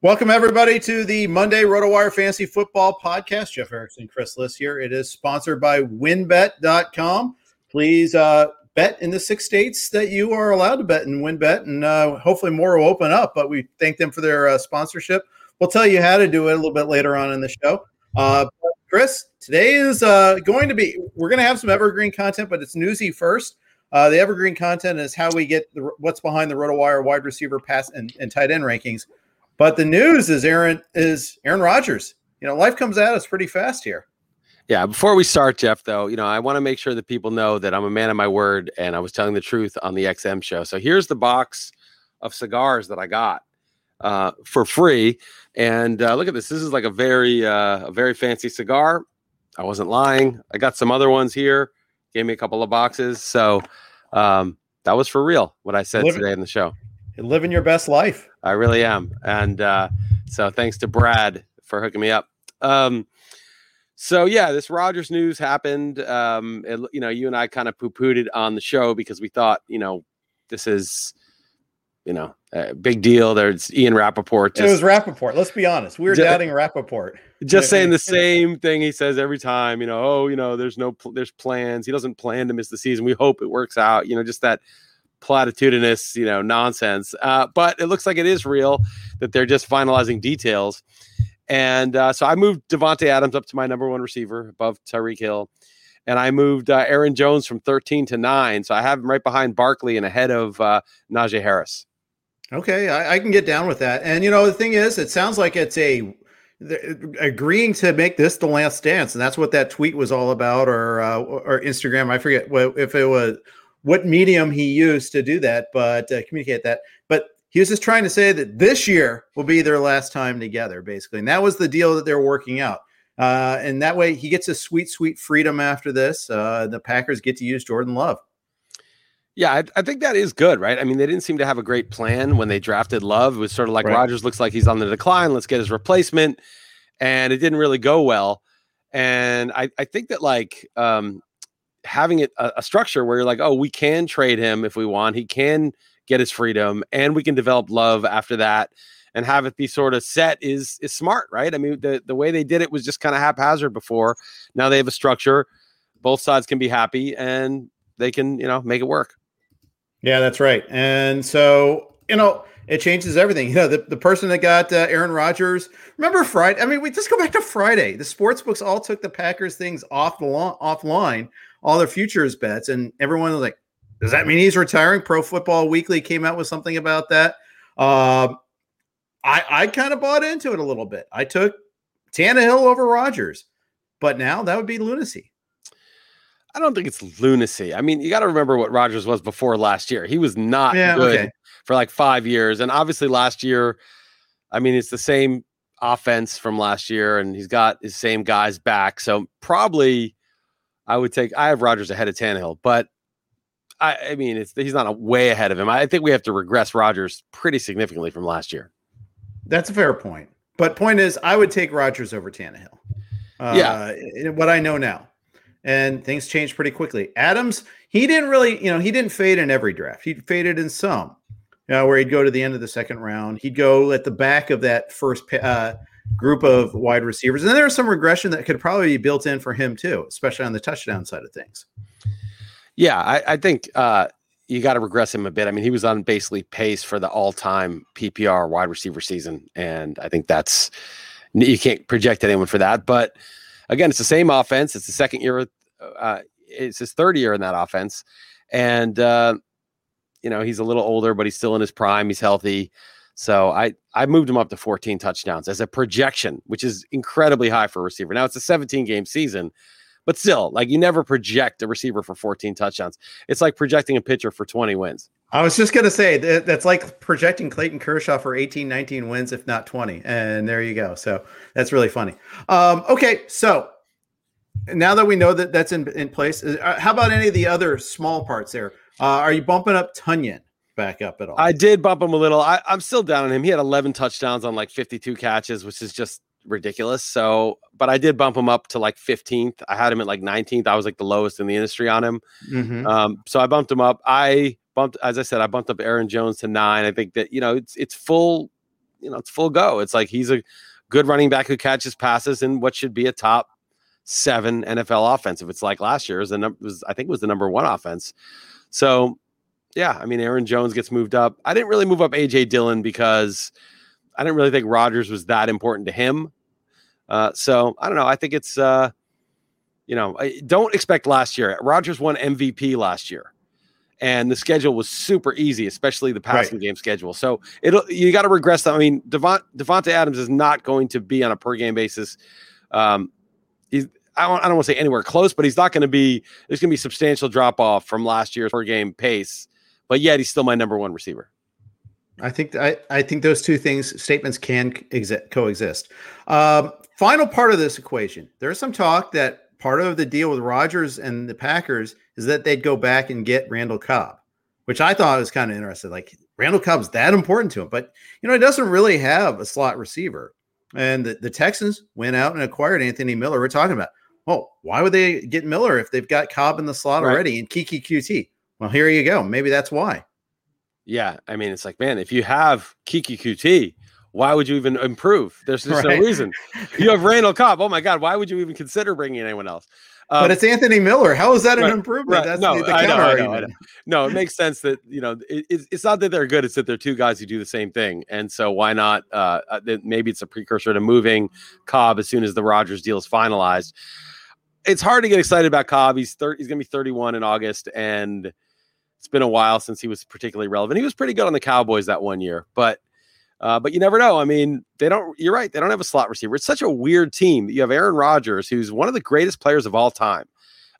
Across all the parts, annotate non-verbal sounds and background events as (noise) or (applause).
Welcome, everybody, to the Monday RotoWire Fantasy Football Podcast. Jeff Erickson, Chris Liss here. It is sponsored by WynnBET.com. Please uh, bet in the six states that you are allowed to bet in WynnBET, and uh, hopefully more will open up. But we thank them for their uh, sponsorship. We'll tell you how to do it a little bit later on in the show. Uh, Chris, today is uh, going to be, we're going to have some evergreen content, but it's newsy first. Uh, the evergreen content is how we get the, what's behind the RotoWire wide receiver pass and, and tight end rankings. But the news is Aaron is Aaron Rodgers. You know, life comes at us pretty fast here. Yeah. Before we start, Jeff, though, you know, I want to make sure that people know that I'm a man of my word and I was telling the truth on the XM show. So here's the box of cigars that I got uh, for free. And uh, look at this. This is like a very, uh, a very fancy cigar. I wasn't lying. I got some other ones here. Gave me a couple of boxes. So um, that was for real. What I said living, today in the show. Living your best life. I really am. And uh, so thanks to Brad for hooking me up. Um, so yeah, this Rodgers news happened. Um, it, you know, you and I kind of poo pooed it on the show because we thought, you know, this is, you know, a big deal. There's Ian Rapoport. Just, it was Rapoport. Let's be honest. We were just, doubting Rapoport. Just saying the same thing he says every time. You know, oh, you know, there's no, there's plans. He doesn't plan to miss the season. We hope it works out. You know, just that platitudinous, you know, nonsense. Uh, but it looks like it is real that they're just finalizing details. And uh, so I moved Davante Adams up to my number one receiver above Tyreek Hill. And I moved uh, Aaron Jones from 13 to 9. So I have him right behind Barkley and ahead of uh, Najee Harris. Okay, I, I, can get down with that. And, you know, the thing is, it sounds like it's a agreeing to make this the last dance and that's what that tweet was all about or uh, or instagram i forget what if it was what medium he used to do that, but uh, communicate that. But he was just trying to say that this year will be their last time together, basically. And that was the deal that they're working out. Uh, and that way he gets a sweet, sweet freedom after this. Uh, the Packers get to use Jordan Love. Yeah, I, I, think that is good, right? I mean, they didn't seem to have a great plan when they drafted Love. It was sort of like right. Rodgers looks like he's on the decline. Let's get his replacement. And it didn't really go well. And I, I think that like um, having it a, a, structure where you're like, oh, we can trade him if we want. He can get his freedom, and we can develop love after that, and have it be sort of set is is smart, right? I mean, the the way they did it was just kind of haphazard before. Now they have a structure. Both sides can be happy, and they can you know make it work. Yeah, that's right. And so you know it changes everything. (laughs) You know, the, the person that got uh, Aaron Rodgers. Remember Friday? I mean, we just go back to Friday. The sports books all took the Packers things off the lo- offline all their futures bets, and everyone was like, "Does that mean he's retiring?" Pro Football Weekly came out with something about that. Uh, I I kind of bought into it a little bit. I took Tannehill over Rodgers, but now that would be lunacy. I don't think it's lunacy. I mean, you got to remember what Rodgers was before last year. He was not yeah, good okay. for like five years, and obviously last year, I mean, it's the same offense from last year, and he's got his same guys back. So probably I would take. I have Rodgers ahead of Tannehill, but I, I mean, it's he's not a way ahead of him. I think we have to regress Rodgers pretty significantly from last year. That's a fair point. But point is, I would take Rodgers over Tannehill. Uh, yeah. What I know now, and things changed pretty quickly. Adams, he didn't really, you know, he didn't fade in every draft. He faded in some. You know, where he'd go to the end of the second round. He'd go at the back of that first uh, group of wide receivers. And there's some regression that could probably be built in for him too, especially on the touchdown side of things. Yeah, I, I think uh, you got to regress him a bit. I mean, he was on basically pace for the all-time PPR wide receiver season, and I think that's you can't project anyone for that. But again, it's the same offense. It's the second year. Uh, it's his third year in that offense, and uh, you know he's a little older, but he's still in his prime. He's healthy. So I I moved him up to 14 touchdowns as a projection, which is incredibly high for a receiver. Now it's a 17 game season, but still, like you never project a receiver for 14 touchdowns. It's like projecting a pitcher for 20 wins. I was just to say that that's like projecting Clayton Kershaw for 18, 19 wins, if not 20. And there you go. So that's really funny. Um, okay. So now that we know that that's in, in place, uh, how about any of the other small parts there? Uh, are you bumping up Tonyan back up at all? I did bump him a little. I, I'm still down on him. He had 11 touchdowns on like 52 catches, which is just ridiculous. So, but I did bump him up to like 15th. I had him at like 19th. I was like the lowest in the industry on him. Mm-hmm. Um, so I bumped him up. I bumped, as I said, I bumped up Aaron Jones to nine. I think that, you know, it's, it's full, you know, it's full go. It's like he's a good running back who catches passes in what should be a top seven NFL offense. If It's like last year's and was, I think it was the number one offense. So yeah, I mean, Aaron Jones gets moved up. I didn't really move up AJ Dillon because I didn't really think Rodgers was that important to him. Uh, so I don't know. I think it's, uh, you know, I don't expect last year. Rodgers won MVP last year, and the schedule was super easy, especially the passing right. game schedule. So it'll you got to regress that. I mean, Devont, Davante Adams is not going to be on a per game basis. Um, he's I don't, I don't want to say anywhere close, but he's not going to be. There's going to be substantial drop off from last year's per game pace. But yet he's still my number one receiver. I think I, I think those two things statements can exi- coexist. Um, Final part of this equation. There's some talk that part of the deal with Rodgers and the Packers is that they'd go back and get Randall Cobb, which I thought was kind of interesting. Like Randall Cobb's that important to him, but you know, he doesn't really have a slot receiver. And the, the Texans went out and acquired Anthony Miller. We're talking about, well, why would they get Miller if they've got Cobb in the slot right. already and Keke Coutee? Well, here you go. Maybe that's why. Yeah, I mean, it's like, man, if you have Keke Coutee, why would you even improve? There's just right. no reason. You have (laughs) Randall Cobb. Oh my God, why would you even consider bringing anyone else? Um, but it's Anthony Miller. How is that an improvement? Right. That's no, the, the I, know, I, know, I know. No, it makes sense that you know it, it's not that they're good; it's that they're two guys who do the same thing. And so why not? Uh, uh maybe it's a precursor to moving Cobb as soon as the Rodgers deal is finalized. It's hard to get excited about Cobb. He's thir- he's going to be 31 in August, and it's been a while since he was particularly relevant. He was pretty good on the Cowboys that one year, but uh, but you never know. I mean, they don't. You're right. They don't have a slot receiver. It's such a weird team. You have Aaron Rodgers, who's one of the greatest players of all time.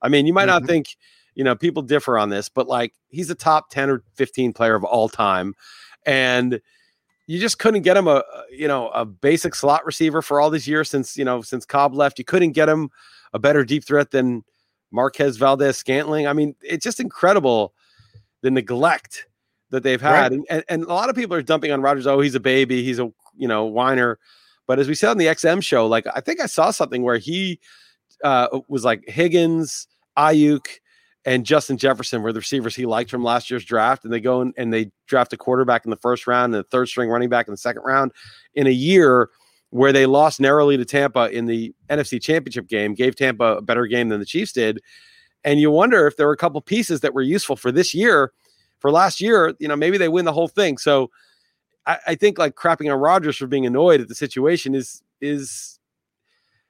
I mean, you might mm-hmm. not think, you know, people differ on this, but like he's a top ten or fifteen player of all time, and you just couldn't get him a you know a basic slot receiver for all these years since you know since Cobb left. You couldn't get him a better deep threat than Marquez Valdes Scantling. I mean, it's just incredible the neglect that they've had. Right. And, and, and, a lot of people are dumping on Rodgers. Oh, he's a baby. He's a, you know, whiner. But as we said on the XM show, like, I think I saw something where he uh, was like Higgins, Aiyuk, and Justin Jefferson were the receivers he liked from last year's draft. And they go in, and they draft a quarterback in the first round and a third string running back in the second round in a year where they lost narrowly to Tampa in the NFC championship game, gave Tampa a better game than the Chiefs did. And you wonder if there were a couple pieces that were useful for this year for last year, you know, maybe they win the whole thing. So I, I think like crapping on Rodgers for being annoyed at the situation is is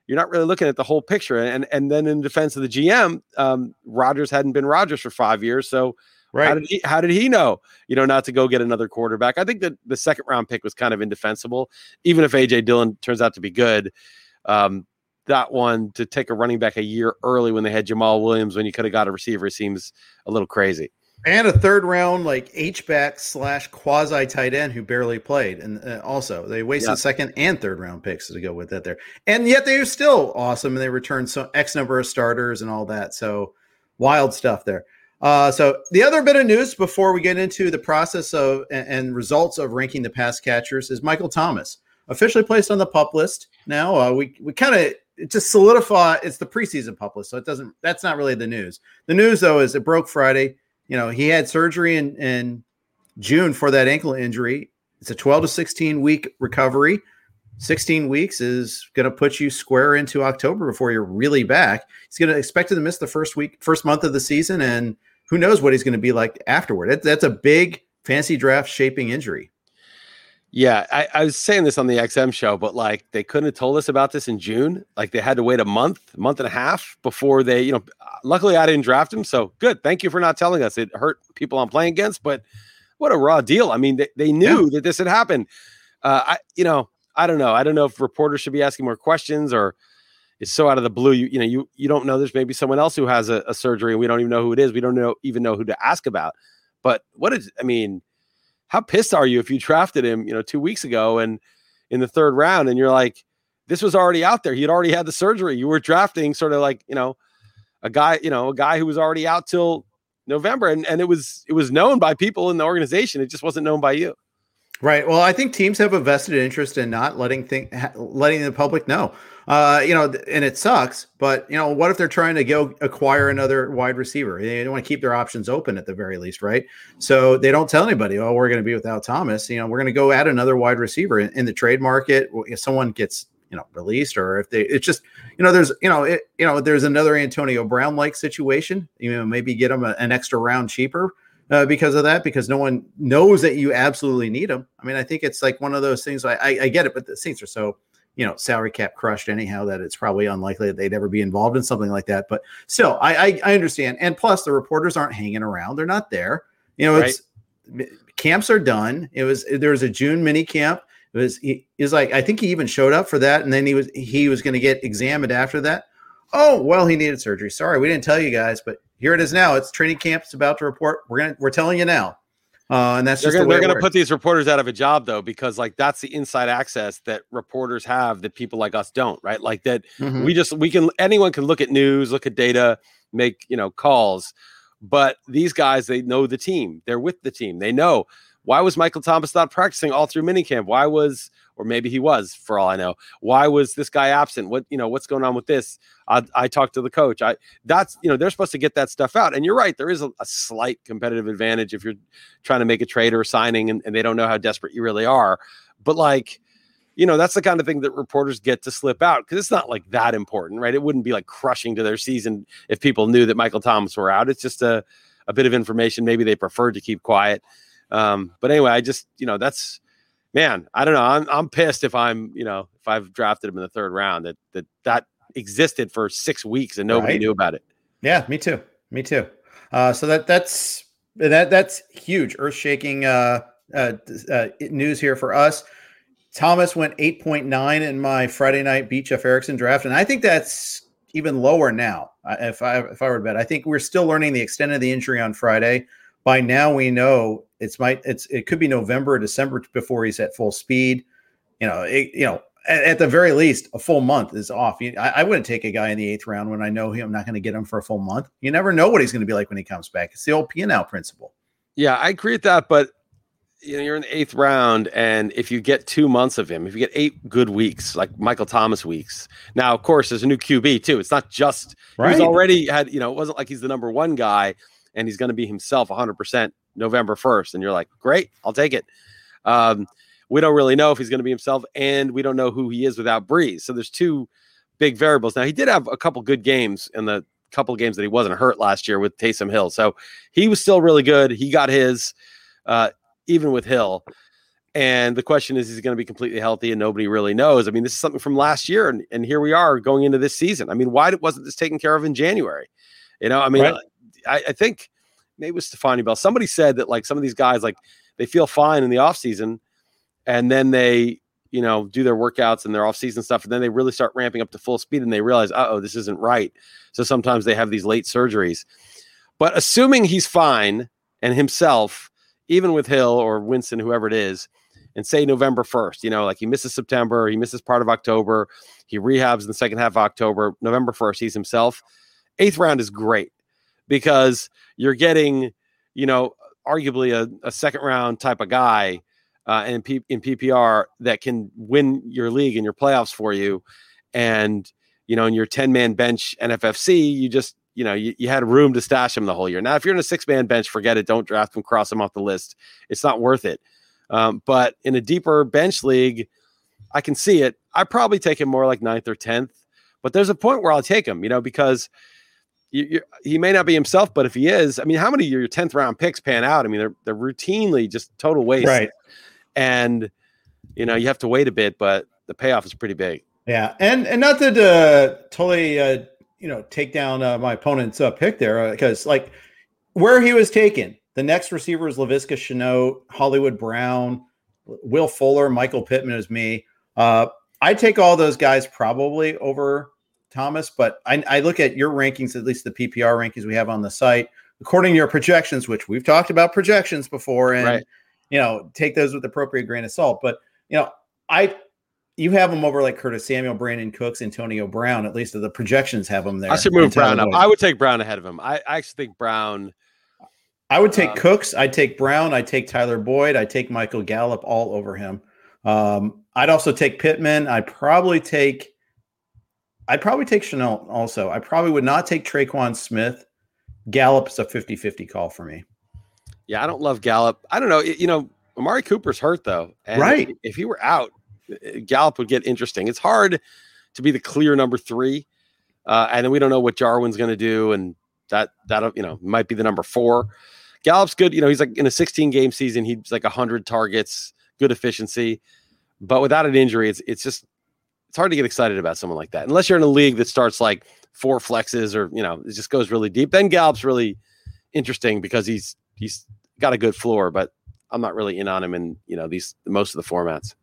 you're not really looking at the whole picture. And and then in defense of the GM, um, Rodgers hadn't been Rodgers for five years, so right. how did he how did he know, you know, not to go get another quarterback? I think that the second round pick was kind of indefensible, even if AJ Dillon turns out to be good. Um, that one to take a running back a year early when they had Jamaal Williams when you could have got a receiver seems a little crazy and a third round like H back slash quasi tight end who barely played, and uh, also they wasted yep. second and third round picks to go with that there, and yet they are still awesome, and they returned so X number of starters and all that. So wild stuff there. Uh, so the other bit of news before we get into the process of and, and results of ranking the pass catchers is Michael Thomas officially placed on the pup list. Now uh, we we kind of just solidify. It's the preseason public, so it doesn't. That's not really the news. The news though is it broke Friday. You know, he had surgery in in June for that ankle injury. It's a 12 to 16 week recovery. 16 weeks is going to put you square into October before you're really back. He's going to expect to miss the first week, first month of the season, and who knows what he's going to be like afterward. That, that's a big fancy draft shaping injury. Yeah, I, I, was saying this on the XM show, but like they couldn't have told us about this in June. Like they had to wait a month, month and a half before they, you know. Luckily, I didn't draft him, so good. Thank you for not telling us. It hurt people I'm playing against, but what a raw deal. I mean, they, they knew yeah. that this had happened. Uh, I, you know, I don't know. I don't know if reporters should be asking more questions or it's so out of the blue. You, you know, you, you don't know there's maybe someone else who has a, a surgery and we don't even know who it is. We don't know even know who to ask about. But what is, I mean, how pissed are you if you drafted him, you know, two weeks ago and in the third round and you're like, this was already out there. He had already had the surgery. You were drafting sort of like, you know, a guy, you know, a guy who was already out till November, and and it was it was known by people in the organization. It just wasn't known by you. Right. Well, I think teams have a vested interest in not letting think letting the public know. Uh, you know, and it sucks, but you know, what if they're trying to go acquire another wide receiver? They don't want to keep their options open at the very least, right? So they don't tell anybody, oh, we're going to be without Thomas. You know, we're going to go add another wide receiver in, in the trade market. If someone gets you know released or if they it's just you know there's you know it, you know there's another Antonio Brown like situation you know maybe get them a, an extra round cheaper uh, because of that because no one knows that you absolutely need them I mean I think it's like one of those things I, I, I get it but the Saints are so you know salary cap crushed anyhow that it's probably unlikely that they'd ever be involved in something like that but still I I, I understand and plus the reporters aren't hanging around they're not there you know it's right. camps are done it was there was a June mini camp it was he, is like I think he even showed up for that, and then he was he was going to get examined after that. Oh well, he needed surgery. Sorry, we didn't tell you guys, but here it is now. It's training camp. It's about to report. We're gonna we're telling you now. Uh, and that's they're just gonna, the they're going to put these reporters out of a job though, because like that's the inside access that reporters have that people like us don't, right? Like that mm-hmm. we just we can anyone can look at news, look at data, make you know calls, but these guys they know the team, they're with the team, they know why was Michael Thomas not practicing all through minicamp? Why was, or maybe he was, for all I know. Why was this guy absent? What you know? What's going on with this? I, I talked to the coach. I that's you know they're supposed to get that stuff out. And you're right, there is a, a slight competitive advantage if you're trying to make a trade or a signing and, and they don't know how desperate you really are. But like you know, that's the kind of thing that reporters get to slip out because it's not like that important, right? It wouldn't be like crushing to their season if people knew that Michael Thomas were out. It's just a, a bit of information maybe they prefer to keep quiet. Um, but anyway, I just you know that's man, I don't know. I'm I'm pissed if I'm you know if I've drafted him in the third round that that that existed for six weeks and nobody right. knew about it. Yeah, me too. Me too. Uh, so that that's that that's huge, earth shaking uh, uh, uh, news here for us. Thomas went 8.9 in my Friday night beat Jeff Erickson draft, and I think that's even lower now. If I if I were to bet, I think we're still learning the extent of the injury on Friday by now we know it's might it's it could be November or December before he's at full speed. You know, it, you know, at, at, the very least, a full month is off. I, I wouldn't take a guy in the eighth round when I know him. I'm not going to get him for a full month. You never know what he's going to be like when he comes back. It's the old P and L principle. Yeah, I agree with that, but you know, you're in the eighth round, and if you get two months of him, if you get eight good weeks, like Michael Thomas weeks, now of course there's a new QB too. It's not just right. he's already had, you know, it wasn't like he's the number one guy and he's going to be himself 100% November 1st. And you're like, great, I'll take it. Um, we don't really know if he's going to be himself, and we don't know who he is without Brees. So there's two big variables. Now, he did have a couple good games in the couple games that he wasn't hurt last year with Taysom Hill. So he was still really good. He got his, uh, even with Hill. And the question is, is he going to be completely healthy? And nobody really knows. I mean, this is something from last year, and, and here we are going into this season. I mean, why wasn't this taken care of in January? You know, I mean, right. I, I think maybe it was Stephania Bell. Somebody said that like some of these guys like they feel fine in the off season, and then they you know do their workouts and their off season stuff, and then they really start ramping up to full speed, and they realize, oh, this isn't right. So sometimes they have these late surgeries. But assuming he's fine and himself, even with Hill or Winston, whoever it is, and say November 1st, you know, like he misses September, he misses part of October, he rehabs in the second half of October, November 1st, he's himself. Eighth round is great because you're getting, you know, arguably a, a second round type of guy uh, in, P- in PPR that can win your league and your playoffs for you. And you know, in your 10 man bench NFFC, you just, you know, you, you had room to stash him the whole year. Now, if you're in a six man bench, forget it. Don't draft him, cross him off the list. It's not worth it. Um, but in a deeper bench league, I can see it. I probably take him more like ninth or 10th, but there's a point where I'll take him, you know, because you, you, he may not be himself, but if he is, I mean, how many of your 10th round picks pan out? I mean, they're, they're routinely just total waste. Right. And, you know, you have to wait a bit, but the payoff is pretty big. Yeah. And, and not to uh, totally, uh, you know, take down uh, my opponent's uh, pick there, because uh, like where he was taken, the next receiver is Laviska Shenault, Hollywood Brown, Will Fuller, Michael Pittman is me. Uh, I take all those guys probably over Thomas, but I, I, look at your rankings, at least the PPR rankings we have on the site, according to your projections, which we've talked about projections before, and right. you know, take those with appropriate grain of salt. But you know, I you have them over like Curtis Samuel, Brandin Cooks, Antonio Brown. At least the projections have them there. I should move Brown up. I would take Brown ahead of him. I, I actually think Brown. I would take um, Cooks. I'd take Brown. I'd take Tyler Boyd. I'd take Michael Gallup all over him. Um, I'd also take Pittman. I'd probably take I'd probably take Shenault also. I probably would not take Tre'Quan Smith. Gallup's a 50-50 call for me. Yeah, I don't love Gallup. I don't know. You know, Amari Cooper's hurt though. And right. If he were out, Gallup would get interesting. It's hard to be the clear number three. Uh, and then we don't know what Jarwin's going to do. And that, that, you know, might be the number four. Gallup's good. You know, he's like in a 16 game season, he's like 100 targets, good efficiency. But without an injury, it's, it's just, it's hard to get excited about someone like that unless you're in a league that starts like four flexes or you know it just goes really deep. Then Gallup's really interesting because he's he's got a good floor, but I'm not really in on him in you know these most of the formats.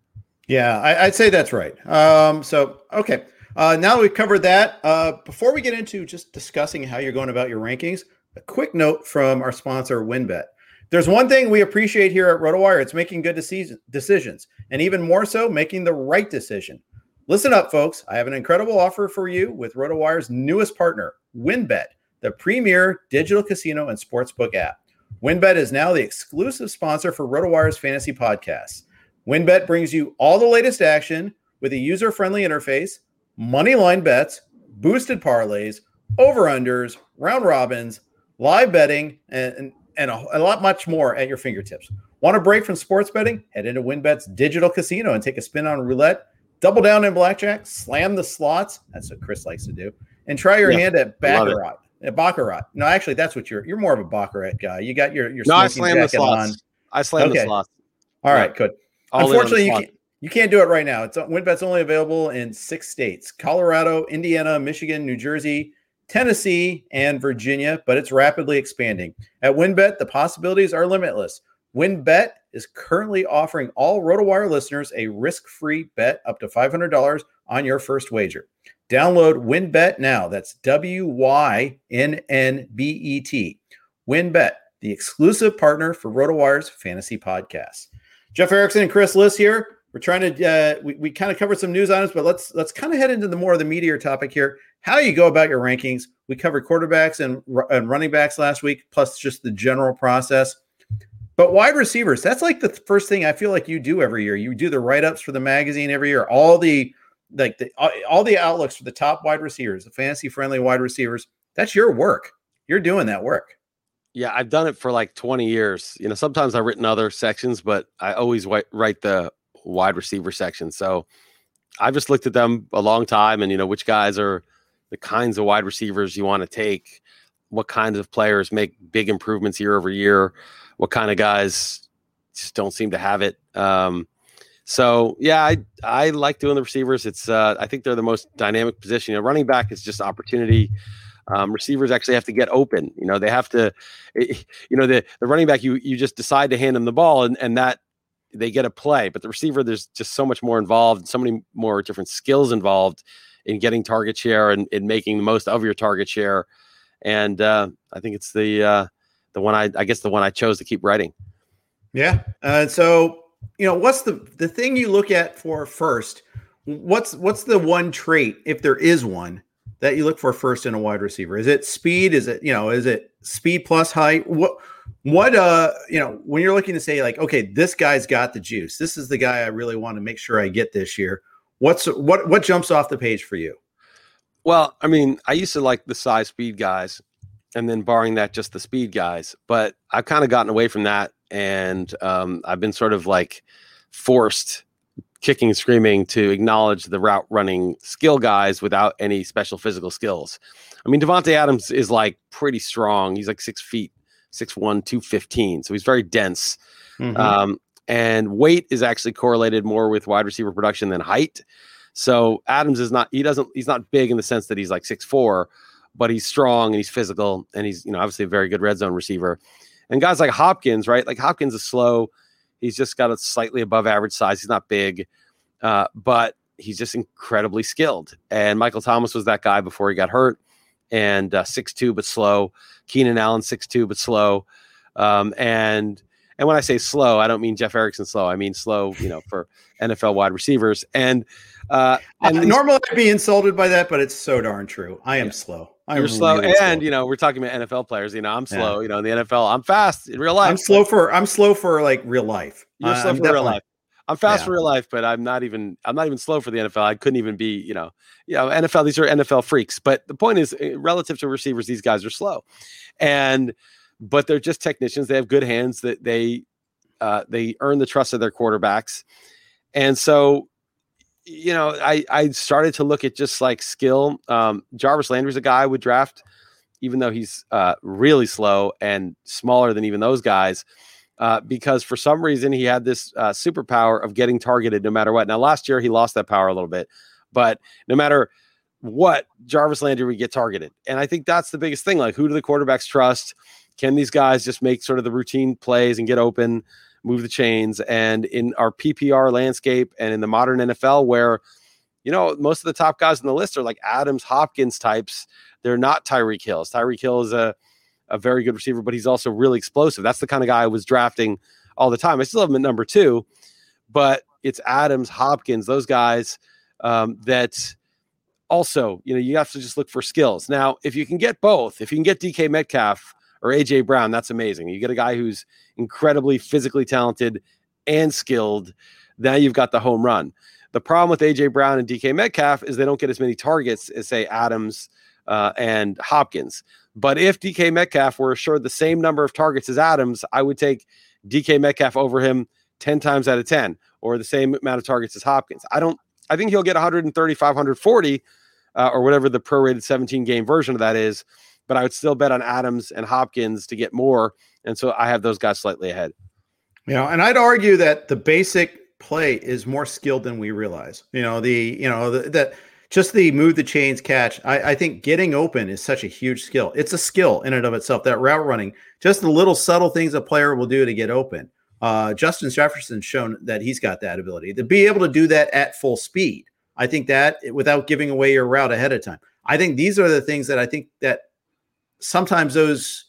Yeah, I, would say that's right. Um, so okay, uh, now we've covered that. Uh, before we get into just discussing how you're going about your rankings, a quick note from our sponsor WynnBET. There's one thing we appreciate here at RotoWire. It's making good decisions, and even more so, making the right decision. Listen up, folks. I have an incredible offer for you with RotoWire's newest partner, WynnBET, the premier digital casino and sportsbook app. WynnBET is now the exclusive sponsor for RotoWire's fantasy podcasts. WynnBET brings you all the latest action with a user friendly interface, money line bets, boosted parlays, over unders, round robins, live betting, and, and a, a lot much more at your fingertips. Want a break from sports betting? Head into WynnBET's digital casino and take a spin on roulette double down in blackjack, slam the slots. That's what Chris likes to do, and try your yeah, hand at baccarat. At baccarat. No, actually, that's what you're. You're more of a baccarat guy. You got your your no. I slam the slots. On. I slam okay. the slots. All right, yeah. good. All Unfortunately, you can't. You can't do it right now. It's WynnBET's only available in six states: Colorado, Indiana, Michigan, New Jersey, Tennessee, and Virginia. But it's rapidly expanding. At WynnBET, the possibilities are limitless. WynnBET is currently offering all RotoWire listeners a risk-free bet up to $500 on your first wager. Download WynnBET now. That's W Y N N B E T. WynnBET, the exclusive partner for RotoWire's fantasy podcasts. Jeff Erickson and Chris Liss here. We're trying to uh, we, we kind of covered some news items, but let's let's kind of head into the more of the meteor topic here. How you go about your rankings. We covered quarterbacks and, and running backs last week, plus just the general process. But wide receivers, that's like the first thing I feel like you do every year. You do the write ups for the magazine every year, all the like the all the outlooks for the top wide receivers, the fantasy friendly wide receivers. That's your work. You're doing that work. Yeah, I've done it for like 20 years. You know, sometimes I've written other sections, but I always write the wide receiver section. So I've just looked at them a long time and, you know, which guys are the kinds of wide receivers you want to take, what kinds of players make big improvements year over year what kind of guys just don't seem to have it. Um, so yeah, I I like doing the receivers. It's uh, I think they're the most dynamic position. You know, running back is just opportunity. Um, receivers actually have to get open. You know, they have to. It, you know, the the running back you you just decide to hand them the ball and and that they get a play. But the receiver, there's just so much more involved, so many more different skills involved in getting target share and, in making the most of your target share. And uh, I think it's the uh, the one I, I guess the one I chose to keep writing. Yeah. Uh, so, you know, what's the, the thing you look at for first? What's, what's the one trait, if there is one, that you look for first in a wide receiver? Is it speed? Is it, you know, is it speed plus height? What, what, uh, you know, when you're looking to say like, okay, this guy's got the juice. This is the guy I really want to make sure I get this year. What's, what, what jumps off the page for you? Well, I mean, I used to like the size speed guys, and then barring that, just the speed guys. But I've kind of gotten away from that, and um, I've been sort of like forced, kicking and screaming, to acknowledge the route running skill guys without any special physical skills. I mean, Davante Adams is like pretty strong. He's like six feet, six one, two fifteen. So he's very dense. Mm-hmm. Um, and weight is actually correlated more with wide receiver production than height. So Adams is not he doesn't he's not big in the sense that he's like six four, but he's strong and he's physical and he's you know obviously a very good red zone receiver. And guys like Hopkins, right? Like Hopkins is slow. He's just got a slightly above average size. He's not big, uh, but he's just incredibly skilled. And Michael Thomas was that guy before he got hurt. And uh, six uh, two but slow. Keenan Allen six two but slow. Um, and and when I say slow, I don't mean Jeff Erickson slow. I mean slow, you know, for NFL wide receivers. And uh, and these, normally I'd be insulted by that, but it's so darn true. I am yeah. slow. I'm You're slow, really and slow. you know we're talking about NFL players. You know, I'm slow. Yeah. You know, in the NFL, I'm fast in real life. I'm slow for I'm slow for like real life. You're uh, slow I'm for real life. I'm fast yeah. for real life, but I'm not even I'm not even slow for the NFL. I couldn't even be, you know, you know, NFL. These are NFL freaks. But the point is, eh, relative to receivers, these guys are slow, and but they're just technicians. They have good hands. That they uh, they earn the trust of their quarterbacks, and so you know, I I started to look at just like skill. Um, Jarvis Landry's a guy I would draft, even though he's uh, really slow and smaller than even those guys. Uh, because for some reason he had this uh, superpower of getting targeted no matter what. Now, last year he lost that power a little bit, but no matter what, Jarvis Landry would get targeted. And I think that's the biggest thing. Like, who do the quarterbacks trust? Can these guys just make sort of the routine plays and get open? move the chains. And in our PPR landscape and in the modern NFL, where you know most of the top guys on the list are like Adams, Hopkins types. They're not Tyreek Hills. Tyreek Hill is a a very good receiver, but he's also really explosive. That's the kind of guy I was drafting all the time. I still have him at number two, but it's Adams, Hopkins, those guys um, that also, you know, you have to just look for skills. Now, if you can get both, if you can get DK Metcalf or AJ Brown, that's amazing. You get a guy who's incredibly physically talented and skilled. Now you've got the home run. The problem with AJ Brown and DK Metcalf is they don't get as many targets as say Adams uh, and Hopkins. But if DK Metcalf were assured the same number of targets as Adams, I would take DK Metcalf over him 10 times out of 10 or the same amount of targets as Hopkins. I don't I think he'll get 135 140 uh, or whatever the prorated 17 game version of that is but I would still bet on Adams and Hopkins to get more. And so I have those guys slightly ahead. You know, and I'd argue that the basic play is more skilled than we realize. You know, the, you know, that just the move the chains catch. I, I, think getting open is such a huge skill. It's a skill in and of itself. That route running, just the little subtle things a player will do to get open. Uh, Justin Jefferson's shown that he's got that ability to be able to do that at full speed. I think that without giving away your route ahead of time. I think these are the things that I think that sometimes those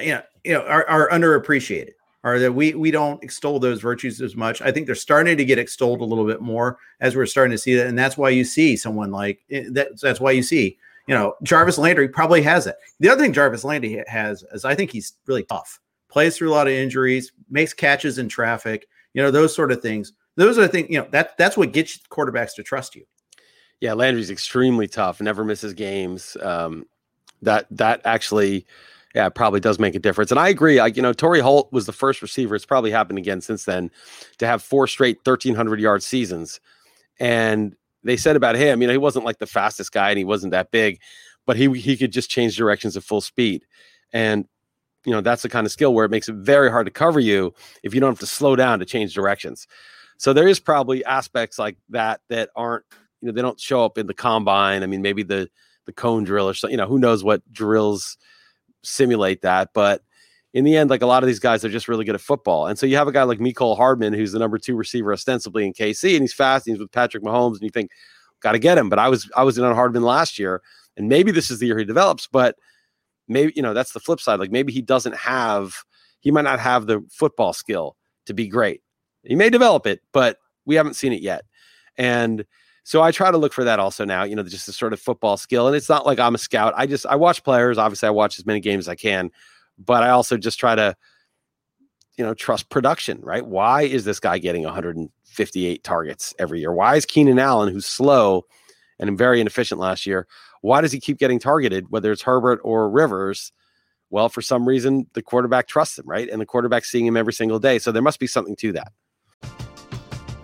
you know, you know are, are underappreciated or that we we don't extol those virtues as much. I think they're starting to get extolled a little bit more as we're starting to see that, and that's why you see someone like eh, that. That's why you see you know Jarvis Landry probably has it. The other thing Jarvis Landry has is I think he's really tough. Plays through a lot of injuries, makes catches in traffic. You know those sort of things. Those are the things you know that that's what gets quarterbacks to trust you. Yeah, Landry's extremely tough. Never misses games. Um, that that actually yeah, probably does make a difference. And I agree. I, you know, Torry Holt was the first receiver. It's probably happened again since then to have four straight 1,300 yard seasons. And they said about him, you know, he wasn't like the fastest guy and he wasn't that big, but he he could just change directions at full speed. And you know, that's the kind of skill where it makes it very hard to cover you if you don't have to slow down to change directions. So there is probably aspects like that that aren't, you know, they don't show up in the combine. I mean, maybe the the cone drill or something. You know, who knows what drills simulate that, but in the end, like a lot of these guys are just really good at football. And so you have a guy like Mecole Hardman, who's the number two receiver ostensibly in KC, and he's fast, and he's with Patrick Mahomes, and you think, got to get him. But I was I was in on Hardman last year, and maybe this is the year he develops, but maybe you know that's the flip side. Like maybe he doesn't have, he might not have the football skill to be great. He may develop it, but we haven't seen it yet. And so I try to look for that also now, you know, just the sort of football skill. And it's not like I'm a scout. I just I watch players. Obviously, I watch as many games as I can, but I also just try to, you know, trust production, right? Why is this guy getting 158 targets every year? Why is Keenan Allen, who's slow and very inefficient last year, Why does he keep getting targeted, whether it's Herbert or Rivers? Well, for some reason, the quarterback trusts him, right? And the quarterback's seeing him every single day. So there must be something to that.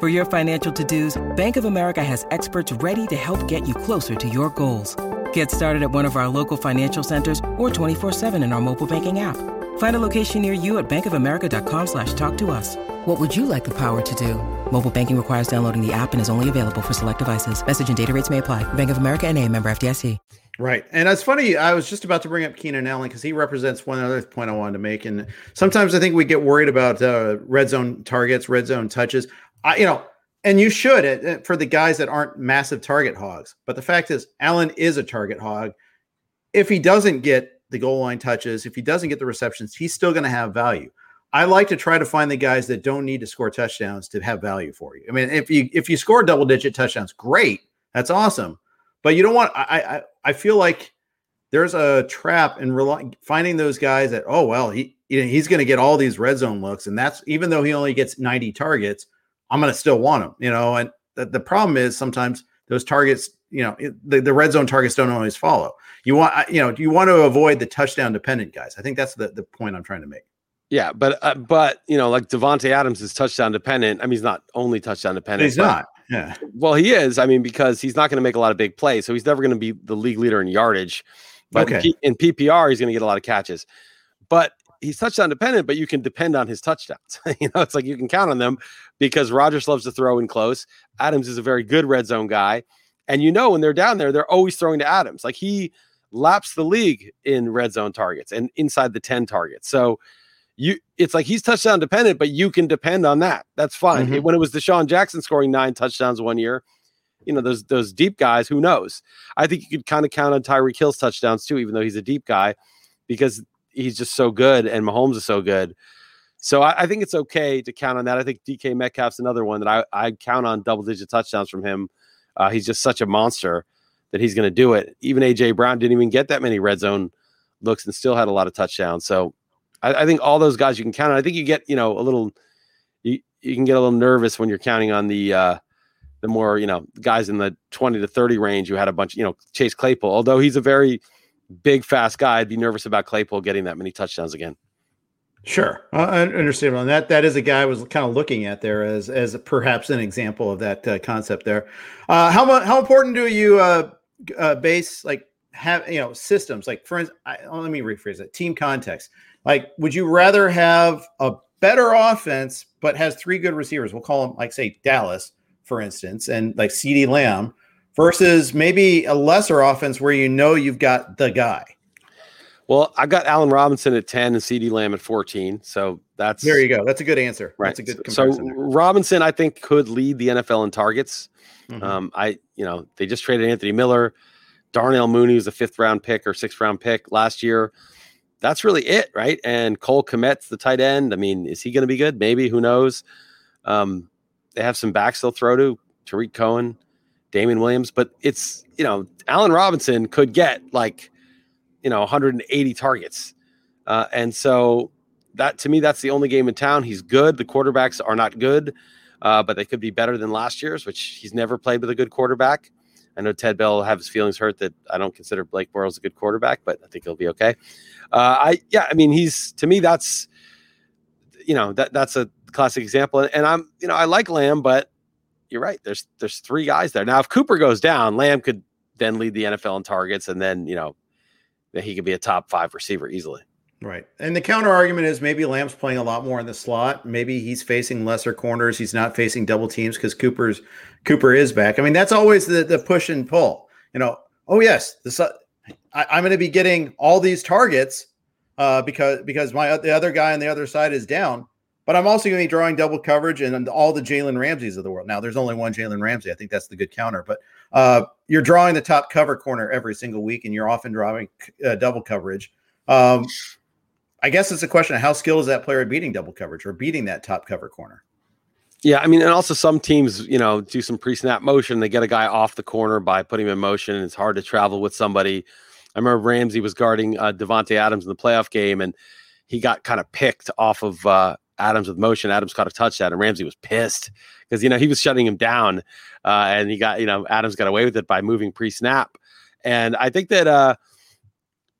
For your financial to-dos, Bank of America has experts ready to help get you closer to your goals. Get started at one of our local financial centers or 24-7 in our mobile banking app. Find a location near you at bankofamerica.com slash talk to us. What would you like the power to do? Mobile banking requires downloading the app and is only available for select devices. Message and data rates may apply. Bank of America and a member FDIC. Right. And it's funny, I was just about to bring up Keenan Allen because he represents one other point I wanted to make. And sometimes I think we get worried about uh, red zone targets, red zone touches. I, you know, and you should uh, for the guys that aren't massive target hogs. But the fact is, Allen is a target hog. If he doesn't get the goal line touches, if he doesn't get the receptions, he's still going to have value. I like to try to find the guys that don't need to score touchdowns to have value for you. I mean, if you if you score double digit touchdowns, great, that's awesome. But you don't want. I I, I feel like there's a trap in rely, finding those guys that oh well he you know, he's going to get all these red zone looks, and that's even though he only gets 90 targets, I'm going to still want them, You know, and the, the problem is sometimes those targets, you know, the, the red zone targets don't always follow. You want you know you want to avoid the touchdown dependent guys. I think that's the the point I'm trying to make. Yeah, but uh, but you know, like Davante Adams is touchdown dependent. I mean, he's not only touchdown dependent. He's not. Yeah. Well, he is. I mean, because he's not going to make a lot of big plays, so he's never going to be the league leader in yardage. But okay. in, P- in PPR, he's going to get a lot of catches. But he's touchdown dependent, but you can depend on his touchdowns. (laughs) you know, it's like you can count on them because Rodgers loves to throw in close. Adams is a very good red zone guy, and you know when they're down there, they're always throwing to Adams. Like he laps the league in red zone targets and inside the ten targets. So you it's like he's touchdown dependent, but you can depend on that. That's fine. Mm-hmm. When it was DeSean Jackson scoring nine touchdowns one year, you know, those those deep guys, who knows? I think you could kind of count on Tyreek Hill's touchdowns too, even though he's a deep guy, because he's just so good and Mahomes is so good. So I, I think it's okay to count on that. I think DK Metcalf's another one that I, I count on double digit touchdowns from him. Uh, he's just such a monster that he's going to do it. Even AJ Brown didn't even get that many red zone looks and still had a lot of touchdowns. So I, I, think all those guys you can count on. I think you get, you know, a little, you, you can get a little nervous when you're counting on the, uh, the more, you know, guys in the 20 to 30 range who had a bunch, you know, Chase Claypool, although he's a very big, fast guy, I'd be nervous about Claypool getting that many touchdowns again. Sure, I understand on that. That is a guy I was kind of looking at there as as perhaps an example of that uh, concept there. Uh, how how important do you uh, uh, base like have you know systems like for instance? I, let me rephrase it. Team context. Like, would you rather have a better offense but has three good receivers? We'll call them like say Dallas, for instance, and like CeeDee Lamb versus maybe a lesser offense where you know you've got the guy. Well, I got Allen Robinson at 10 and CeeDee Lamb at 14. So that's there you go. That's a good answer. Right. That's a good So Robinson, I think, could lead the NFL in targets. Mm-hmm. Um, I, you know, they just traded Anthony Miller. Darnell Mooney was a fifth round pick or sixth round pick last year that's really it, right? And Cole Kmet's the tight end. I mean, is he going to be good? Maybe. Who knows? Um, they have some backs they'll throw to Tarik Cohen, Damien Williams, but it's you know Allen Robinson could get like you know 180 targets, uh, and so that to me that's the only game in town. He's good. The quarterbacks are not good. uh, but they could be better than last year's, which he's never played with a good quarterback. I know Ted Bell will have his feelings hurt that I don't consider Blake Bortles a good quarterback, but I think he'll be okay. Uh, I yeah, I mean he's to me that's you know that that's a classic example, and I'm you know I like Lamb, but you're right. There's there's three guys there now. If Cooper goes down, Lamb could then lead the NFL in targets, and then you know that he could be a top five receiver easily. Right. And the counter argument is maybe Lamb's playing a lot more in the slot. Maybe he's facing lesser corners. He's not facing double teams because Cooper's Cooper is back. I mean, that's always the, the push and pull. You know, oh yes, the I, am going to be getting all these targets uh, because because my the other guy on the other side is down. But I'm also going to be drawing double coverage and all the Jalen Ramseys of the world. Now, there's only one Jalen Ramsey. I think that's the good counter. But uh, you're drawing the top cover corner every single week, and you're often drawing uh, double coverage. Um, I guess it's a question of how skilled is that player at beating double coverage or beating that top cover corner. Yeah, I mean, and also some teams, you know, do some pre-snap motion. They get a guy off the corner by putting him in motion, and it's hard to travel with somebody. I remember Ramsey was guarding uh, Davante Adams in the playoff game, and he got kind of picked off of uh, Adams with motion. Adams caught a touchdown, and Ramsey was pissed because you know he was shutting him down, uh, and he got you know Adams got away with it by moving pre-snap. And I think that uh,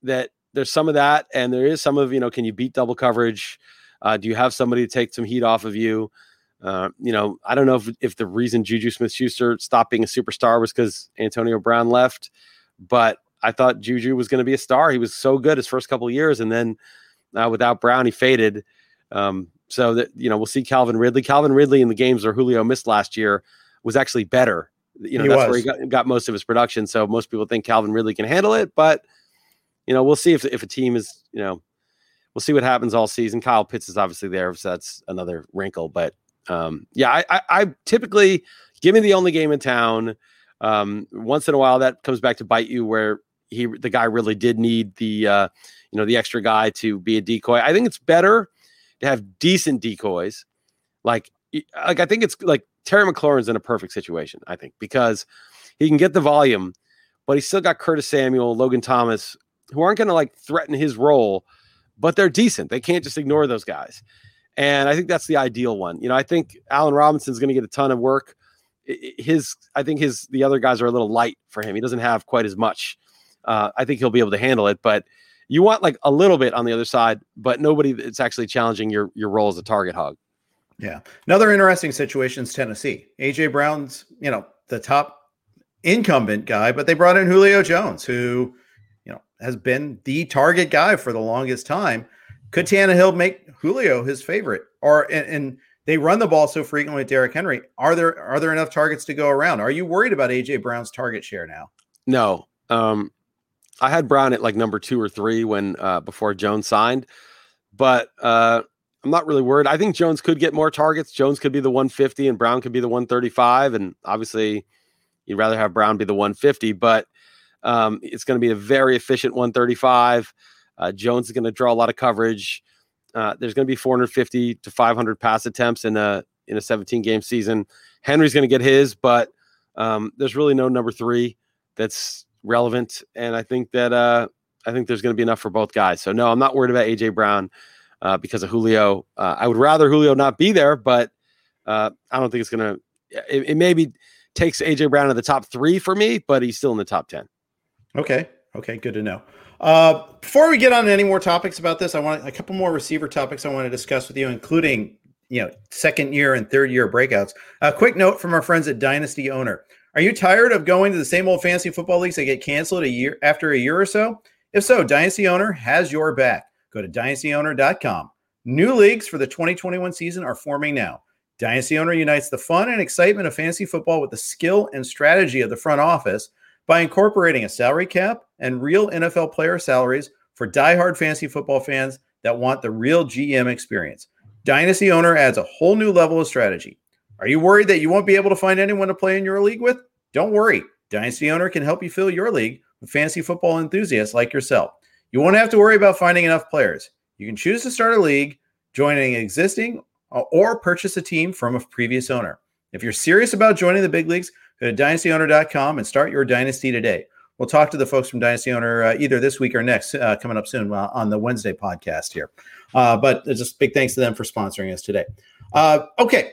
that there's some of that, and there is some of you know, can you beat double coverage? Uh, do you have somebody to take some heat off of you? Uh, you know, I don't know if, if the reason Juju Smith Schuster stopped being a superstar was because Antonio Brown left, but I thought Juju was going to be a star. He was so good his first couple years, and then uh, without Brown, he faded. Um, so that you know, we'll see Calvin Ridley. Calvin Ridley in the games where Julio missed last year was actually better. You know, he that's was. where he got, got most of his production. So most people think Calvin Ridley can handle it, but you know, we'll see if if a team is, you know, we'll see what happens all season. Kyle Pitts is obviously there, so that's another wrinkle. But um, yeah, I, I, I typically give me the only game in town. Um, once in a while, that comes back to bite you, where he the guy really did need the uh, you know the extra guy to be a decoy. I think it's better to have decent decoys, like like I think it's like Terry McLaurin's in a perfect situation. I think because he can get the volume, but he's still got Curtis Samuel, Logan Thomas, who aren't going to like threaten his role, but they're decent. They can't just ignore those guys. And I think that's the ideal one. You know, I think Allen Robinson's going to get a ton of work. His, I think his, the other guys are a little light for him. He doesn't have quite as much. Uh, I think he'll be able to handle it, but you want like a little bit on the other side, but nobody that's actually challenging your your role as a target hog. Yeah. Another interesting situation is Tennessee. AJ Brown's, you know, the top incumbent guy, but they brought in Julio Jones, who you know, has been the target guy for the longest time. Could Tannehill make Julio his favorite? Or and, and they run the ball so frequently with Derrick Henry. Are there are there enough targets to go around? Are you worried about AJ Brown's target share now? No. Um, I had Brown at like number two or three when uh, before Jones signed, but uh, I'm not really worried. I think Jones could get more targets. Jones could be the 150 and Brown could be the 135, and obviously you'd rather have Brown be the 150, but um, it's going to be a very efficient 135. Uh, Jones is going to draw a lot of coverage. Uh, there's going to be 450 to 500 pass attempts in a in a 17 game season. Henry's going to get his, but um, there's really no number three that's relevant. And I think that uh, I think there's going to be enough for both guys. So no, I'm not worried about AJ Brown uh, because of Julio. Uh, I would rather Julio not be there, but uh, I don't think it's going to. It, maybe takes AJ Brown to the top three for me, but he's still in the top ten. Okay. Okay. Good to know. Uh, before we get on any more topics about this, I want a couple more receiver topics I want to discuss with you, including you know second year and third year breakouts. A quick note from our friends at Dynasty Owner: Are you tired of going to the same old fancy football leagues that get canceled a year after a year or so? If so, Dynasty Owner has your back. Go to dynastyowner.com. New leagues for the 2021 season are forming now. Dynasty Owner unites the fun and excitement of fantasy football with the skill and strategy of the front office by incorporating a salary cap and real NFL player salaries for die-hard fantasy football fans that want the real GM experience. Dynasty Owner adds a whole new level of strategy. Are you worried that you won't be able to find anyone to play in your league with? Don't worry. Dynasty Owner can help you fill your league with fantasy football enthusiasts like yourself. You won't have to worry about finding enough players. You can choose to start a league, join an existing, uh, or purchase a team from a previous owner. If you're serious about joining the big leagues, Go to dynastyowner.com and start your dynasty today. We'll talk to the folks from Dynasty Owner uh, either this week or next, uh, coming up soon uh, on the Wednesday podcast here. Uh, but just big thanks to them for sponsoring us today. Uh, okay,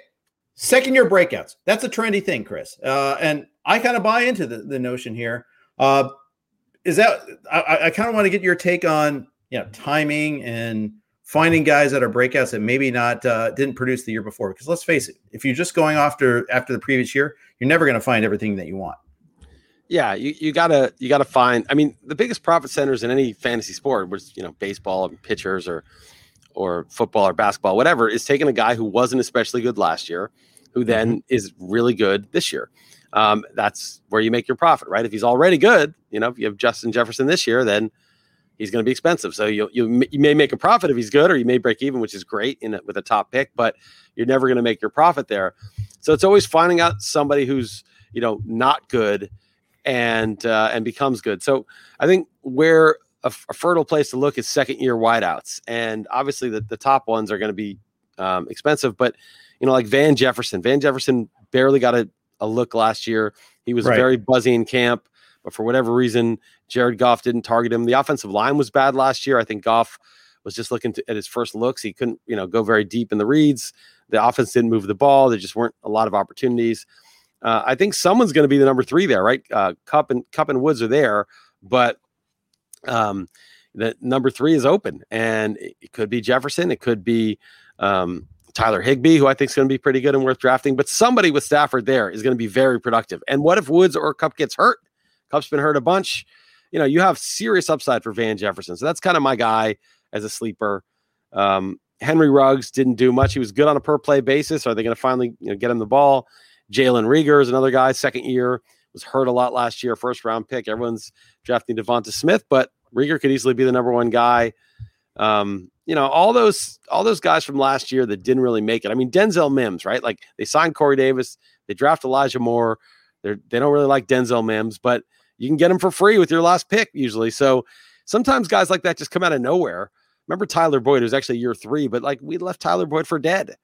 second year breakouts. That's a trendy thing, Chris. Uh, and I kind of buy into the, the notion here. Uh, is that I, I kind of want to get your take on you know timing and finding guys that are breakouts that maybe not uh, didn't produce the year before. Because let's face it, if you're just going after after the previous year, you're never going to find everything that you want. Yeah, you, you gotta you gotta find. I mean, the biggest profit centers in any fantasy sport, was you know baseball and pitchers or or football or basketball, whatever, is taking a guy who wasn't especially good last year, who then mm-hmm. is really good this year. Um, that's where you make your profit, right? If he's already good, you know, if you have Justin Jefferson this year, then he's going to be expensive. So you you you may make a profit if he's good, or you may break even, which is great in with a top pick, but you're never going to make your profit there. So it's always finding out somebody who's you know not good and uh, and becomes good. So I think where a, a fertile place to look is second year wideouts, and obviously the the top ones are going to be um, expensive, but you know like Van Jefferson. Van Jefferson barely got a, a look last year. He was right. very buzzy in camp. But for whatever reason, Jared Goff didn't target him. The offensive line was bad last year. I think Goff was just looking to, at his first looks. He couldn't, you know, go very deep in the reads. The offense didn't move the ball. There just weren't a lot of opportunities. Uh, I think someone's going to be the number three there, right? Uh, Kupp and Kupp and Woods are there, but um, the number three is open, and it could be Jefferson. It could be um, Tyler Higbee, who I think is going to be pretty good and worth drafting. But somebody with Stafford there is going to be very productive. And what if Woods or Kupp gets hurt? Kupp's been hurt a bunch. You know, you have serious upside for Van Jefferson. So that's kind of my guy as a sleeper. Um, Henry Ruggs didn't do much. He was good on a per play basis. Are they going to finally you know, get him the ball? Jalen Reagor is another guy, second year, was hurt a lot last year, first round pick. Everyone's drafting Devonta Smith, but Reagor could easily be the number one guy. Um, you know, all those all those guys from last year that didn't really make it. I mean, Denzel Mims, right? Like they signed Corey Davis, they draft Elijah Moore. They're they don't really like Denzel Mims, but you can get them for free with your last pick usually. So sometimes guys like that just come out of nowhere. Remember Tyler Boyd? It was actually year three, but like we left Tyler Boyd for dead,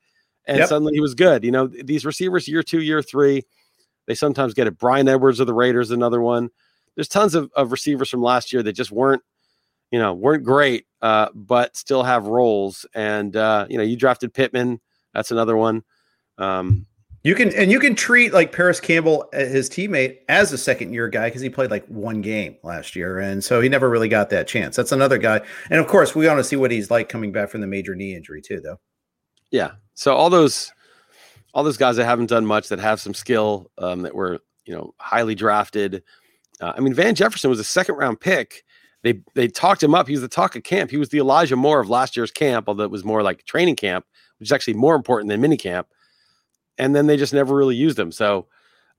and yep. suddenly he was good. You know, these receivers year two, year three, they sometimes get it. Bryan Edwards of the Raiders, another one. There's tons of, of receivers from last year that just weren't, you know, weren't great, uh, but still have roles. And uh, you know, you drafted Pittman. That's another one. Um, you can and you can treat like Parris Campbell, uh, his teammate, as a second year guy because he played like one game last year, and so he never really got that chance. That's another guy, and of course, we want to see what he's like coming back from the major knee injury too, though. Yeah. So all those, all those guys that haven't done much that have some skill um, that were you know highly drafted. Uh, I mean, Van Jefferson was a second round pick. They they talked him up. He was the talk of camp. He was the Elijah Moore of last year's camp, although it was more like training camp, which is actually more important than mini camp and then they just never really used him. So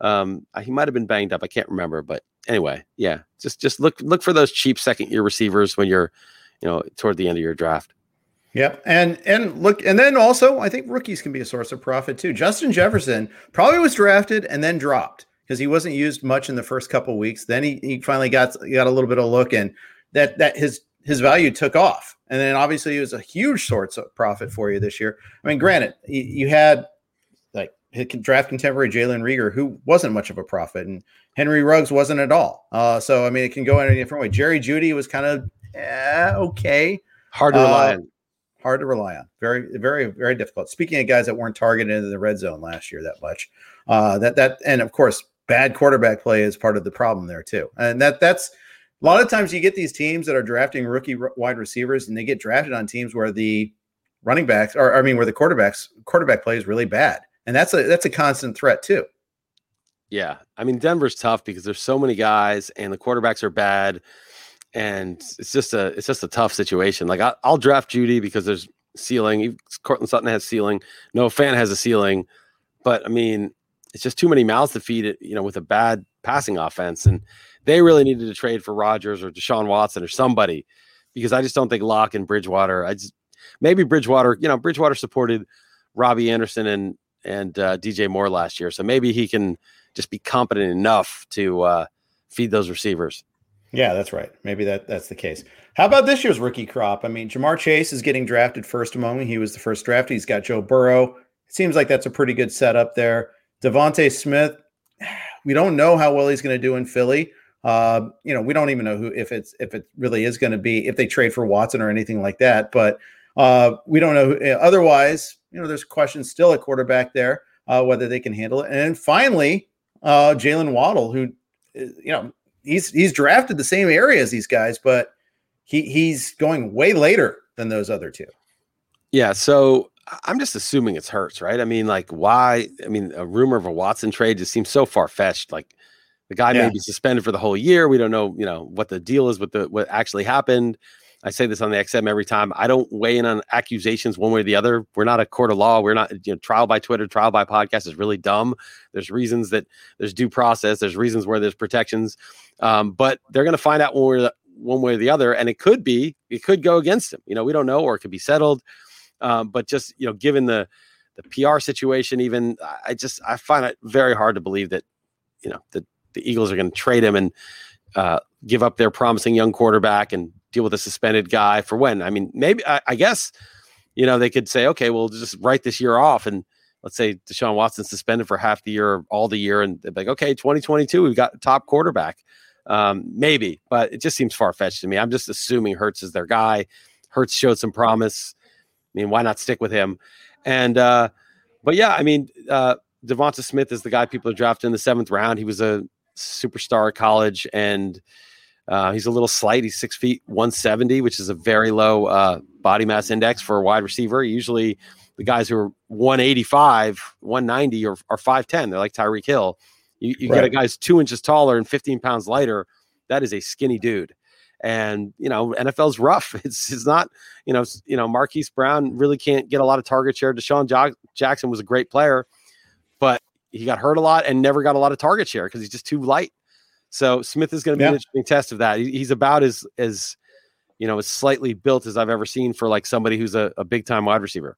um, he might have been banged up. I can't remember, but anyway, yeah, just just look look for those cheap second year receivers when you're, you know, toward the end of your draft. Yep. And and look, and then also I think rookies can be a source of profit too. Justin Jefferson probably was drafted and then dropped because he wasn't used much in the first couple weeks. Then he, he finally got got a little bit of look and that that his his value took off. And then obviously it was a huge source of profit for you this year. I mean, granted, you, you had like draft contemporary Jalen Reagor, who wasn't much of a profit, and Henry Ruggs wasn't at all. Uh, so I mean, it can go in a different way. Jerry Jeudy was kind of eh, okay, hard to rely uh, on. Hard to rely on. Very, very, very difficult. Speaking of guys that weren't targeted in the red zone last year that much, uh, that that and of course bad quarterback play is part of the problem there too. And that that's a lot of times you get these teams that are drafting rookie wide receivers and they get drafted on teams where the running backs or I mean where the quarterbacks quarterback play is really bad and that's a that's a constant threat too. Yeah, I mean Denver's tough because there's so many guys and the quarterbacks are bad, and it's just a it's just a tough situation. Like I, will draft Jeudy because there's ceiling. Courtland Sutton has ceiling. Noah Fant has a ceiling, but I mean it's just too many mouths to feed it. You know, with a bad passing offense, and they really needed to trade for Rodgers or Deshaun Watson or somebody because I just don't think Lock and Bridgewater. I just maybe Bridgewater. You know, Bridgewater supported Robbie Anderson and and uh, DJ Moore last year. So maybe he can just be competent enough to uh, feed those receivers. Yeah, that's right. Maybe that that's the case. How about this year's rookie crop? I mean, Ja'Marr Chase is getting drafted first among. He was the first draft. He's got Joe Burrow. It seems like that's a pretty good setup there. DeVonta Smith, (sighs) we don't know how well he's going to do in Philly. Uh, you know, we don't even know who if it's if it really is going to be if they trade for Watson or anything like that. But uh, we don't know. Who, otherwise, you know, there's questions still at quarterback there. uh, whether they can handle it. And then finally, uh, Jaylen Waddle, who uh, you know he's he's drafted the same area as these guys, but he he's going way later than those other two. Yeah, so I'm just assuming it's Hurts, right? I mean, like, why? I mean, a rumor of a Watson trade just seems so far fetched. Like, the guy yeah. may be suspended for the whole year. We don't know, you know, what the deal is with the what actually happened. I say this on the XM every time. I don't weigh in on accusations one way or the other. We're not a court of law. We're not, you know, trial by Twitter, trial by podcast is really dumb. There's reasons that there's due process. There's reasons where there's protections, um, but they're going to find out one way, one way or the other, and it could be, it could go against him. You know, we don't know, or it could be settled. Um, but just you know, given the the PR situation, even I just I find it very hard to believe that you know the the Eagles are going to trade him and uh, give up their promising young quarterback and deal with a suspended guy for when. I mean, maybe I, I guess you know they could say, okay, we'll just write this year off and let's say Deshaun Watson suspended for half the year, or all the year, and they're like, okay, 2022, we've got top quarterback. Um, maybe, but it just seems far fetched to me. I'm just assuming Hurts is their guy. Hurts showed some promise. I mean, why not stick with him? And uh, but yeah, I mean, uh, Devonta Smith is the guy people are drafted in the seventh round. He was a superstar at college, and uh, he's a little slight. He's six feet one seventy, which is a very low uh, body mass index for a wide receiver. Usually, the guys who are one eighty five, one ninety, or are five ten. They're like Tyreek Hill. You, you right. get a guy's two inches taller and fifteen pounds lighter. That is a skinny dude and you know NFL's rough. (laughs) It's it's not you know you know Marquise Brown really can't get a lot of target share. DeSean jo- Jackson was a great player, but he got hurt a lot and never got a lot of target share because he's just too light. So Smith is going to be yeah. an interesting test of that. He, he's about as as you know as slightly built as I've ever seen for like somebody who's a, a big time wide receiver.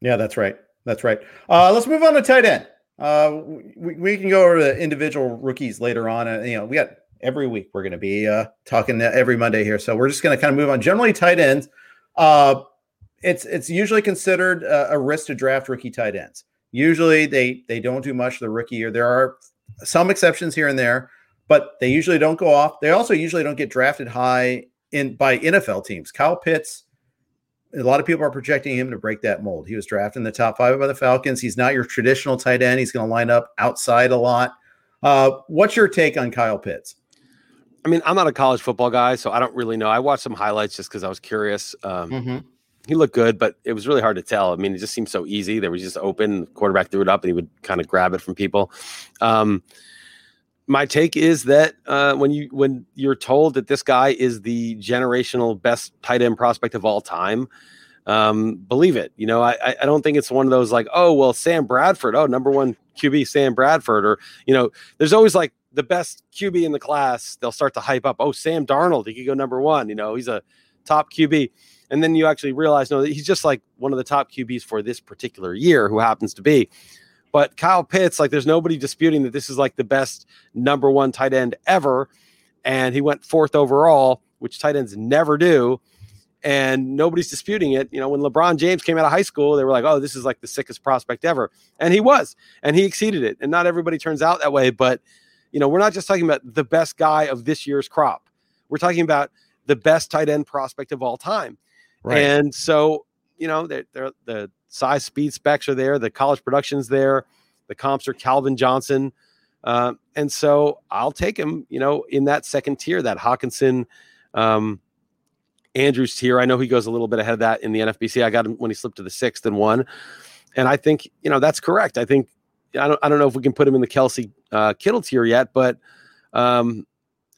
Yeah, that's right. That's right. Uh, let's move on to tight end. Uh, we, we can go over the individual rookies later on. And, you know, we got every week. We're going to be uh, talking every Monday here, so we're just going to kind of move on. Generally, tight ends, uh, it's it's usually considered a, a risk to draft rookie tight ends. Usually, they they don't do much the rookie year. There are some exceptions here and there, but they usually don't go off. They also usually don't get drafted high in by NFL teams. Kyle Pitts. A lot of people are projecting him to break that mold. He was drafted in the top five by the Falcons. He's not your traditional tight end. He's going to line up outside a lot. Uh, what's your take on Kyle Pitts? I mean, I'm not a college football guy, so I don't really know. I watched some highlights just because I was curious. Um, mm-hmm. He looked good, but it was really hard to tell. I mean, it just seemed so easy. There was just open. quarterback threw it up, and he would kind of grab it from people. Um, my take is that uh, when you when you're told that this guy is the generational best tight end prospect of all time, um, believe it. You know, I I don't think it's one of those like, oh well, Sam Bradford, oh number one QB Sam Bradford, or you know, there's always like the best QB in the class, they'll start to hype up. Oh, Sam Darnold, he could go number one. You know, he's a top QB. And then you actually realize, no, he's just like one of the top QBs for this particular year, who happens to be. But Kyle Pitts, like, there's nobody disputing that this is like the best number one tight end ever. And he went fourth overall, which tight ends never do. And nobody's disputing it. You know, when LeBron James came out of high school, they were like, oh, this is like the sickest prospect ever. And he was, and he exceeded it. And not everybody turns out that way, but you know, we're not just talking about the best guy of this year's crop. We're talking about the best tight end prospect of all time. Right. And so, you know, they're, they're, the size, speed specs are there. The college production's there. The comps are Calvin Johnson. Uh, and so I'll take him, you know, in that second tier, that Hockenson, um, Andrews tier. I know he goes a little bit ahead of that in the NFBC. I got him when he slipped to the sixth and one. And I think, you know, that's correct. I think I don't I don't know if we can put him in the Kelce uh, Kittle tier yet, but um,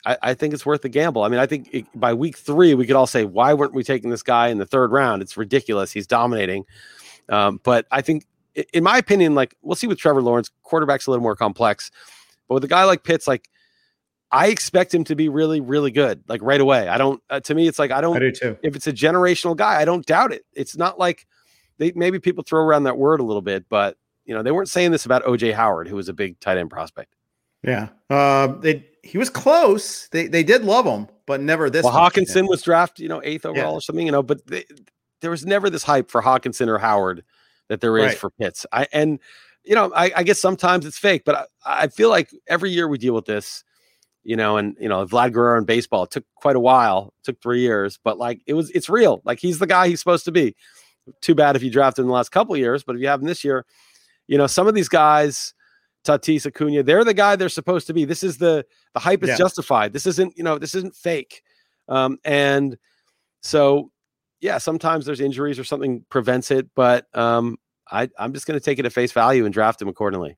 I, I, think it's worth the gamble. I mean, I think it, by week three we could all say, why weren't we taking this guy in the third round? It's ridiculous. He's dominating. Um, but I think, in my opinion, like we'll see with Trevor Lawrence, quarterback's a little more complex. But with a guy like Pitts, like I expect him to be really, really good, like right away. I don't. Uh, to me, it's like I don't. I do too. If it's a generational guy, I don't doubt it. It's not like they maybe people throw around that word a little bit, but you know, they weren't saying this about OJ Howard, who was a big tight end prospect. Yeah. Uh, they he was close. They they did love him, but never this. Well, Hockenson was drafted, you know, eighth overall yeah. or something, you know, but they, there was never this hype for Hockenson or Howard that there is right. for Pitts. I and you know, I, I, guess sometimes it's fake, but I, I, feel like every year we deal with this, you know, and you know, Vlad Guerrero in baseball, took quite a while, it took three years, but like it was it's real. Like he's the guy he's supposed to be. Too bad if you drafted in the last couple years, but if you have him this year, you know, some of these guys, Tatis, Acuna, they're the guy they're supposed to be. This is the the hype is yeah. justified. This isn't, you know, this isn't fake. Um, and so yeah, sometimes there's injuries or something prevents it, but um, I, I'm just going to take it at face value and draft him accordingly.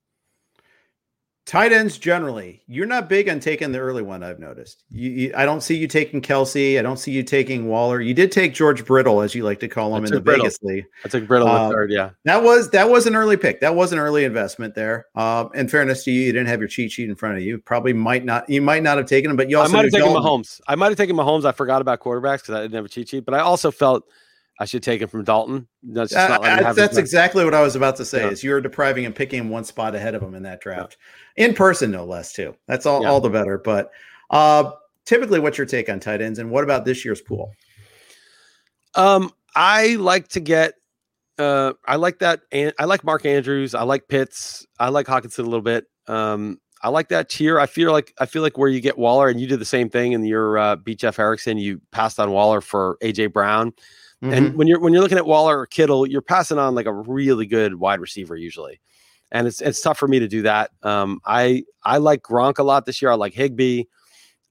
Tight ends generally, you're not big on taking the early one. I've noticed. You, you, I don't see you taking Kelce. I don't see you taking Waller. You did take George Brittle, as you like to call him, in the Brittle. Vegas league. I took Brittle um, third. Yeah, that was that was an early pick. That was an early investment there. Um, in fairness to you, you didn't have your cheat sheet in front of you. Probably might not. You might not have taken him, but you also I might have taken Mahomes. I might have taken Mahomes. I forgot about quarterbacks because I didn't have a cheat sheet, but I also felt I should take him from Dalton. That's, uh, that's exactly what I was about to say. Yeah. Is you're depriving and picking him one spot ahead of him in that draft, yeah. in person no less too. That's all, yeah. all the better. But uh, typically, what's your take on tight ends, and what about this year's pool? Um, I like to get. Uh, I like that. And I like Mark Andrews. I like Pitts. I like Hockenson a little bit. Um, I like that tier. I feel like I feel like where you get Waller, and you did the same thing in your uh, beat Jeff Erickson. You passed on Waller for AJ Brown. Mm-hmm. And when you're when you're looking at Waller or Kittle, you're passing on like a really good wide receiver usually, and it's it's tough for me to do that. Um, I I like Gronk a lot this year. I like Higbee.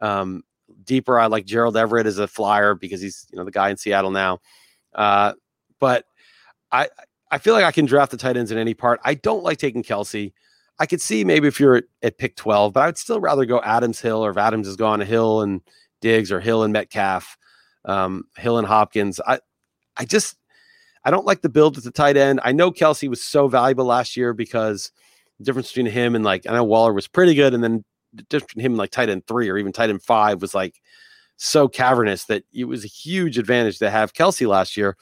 Um, deeper, I like Gerald Everett as a flyer because he's you know the guy in Seattle now. Uh, but I I feel like I can draft the tight ends in any part. I don't like taking Kelce. I could see maybe if you're at, at pick 12, but I would still rather go Adams Hill or if Adams has gone a Hill and Diggs or Hill and Metcalf, um, Hill and Hopkins. I I just I don't like the build at the tight end. I know Kelce was so valuable last year because the difference between him and like I know Waller was pretty good, and then the difference between him and like tight end three or even tight end five was like so cavernous that it was a huge advantage to have Kelce last year.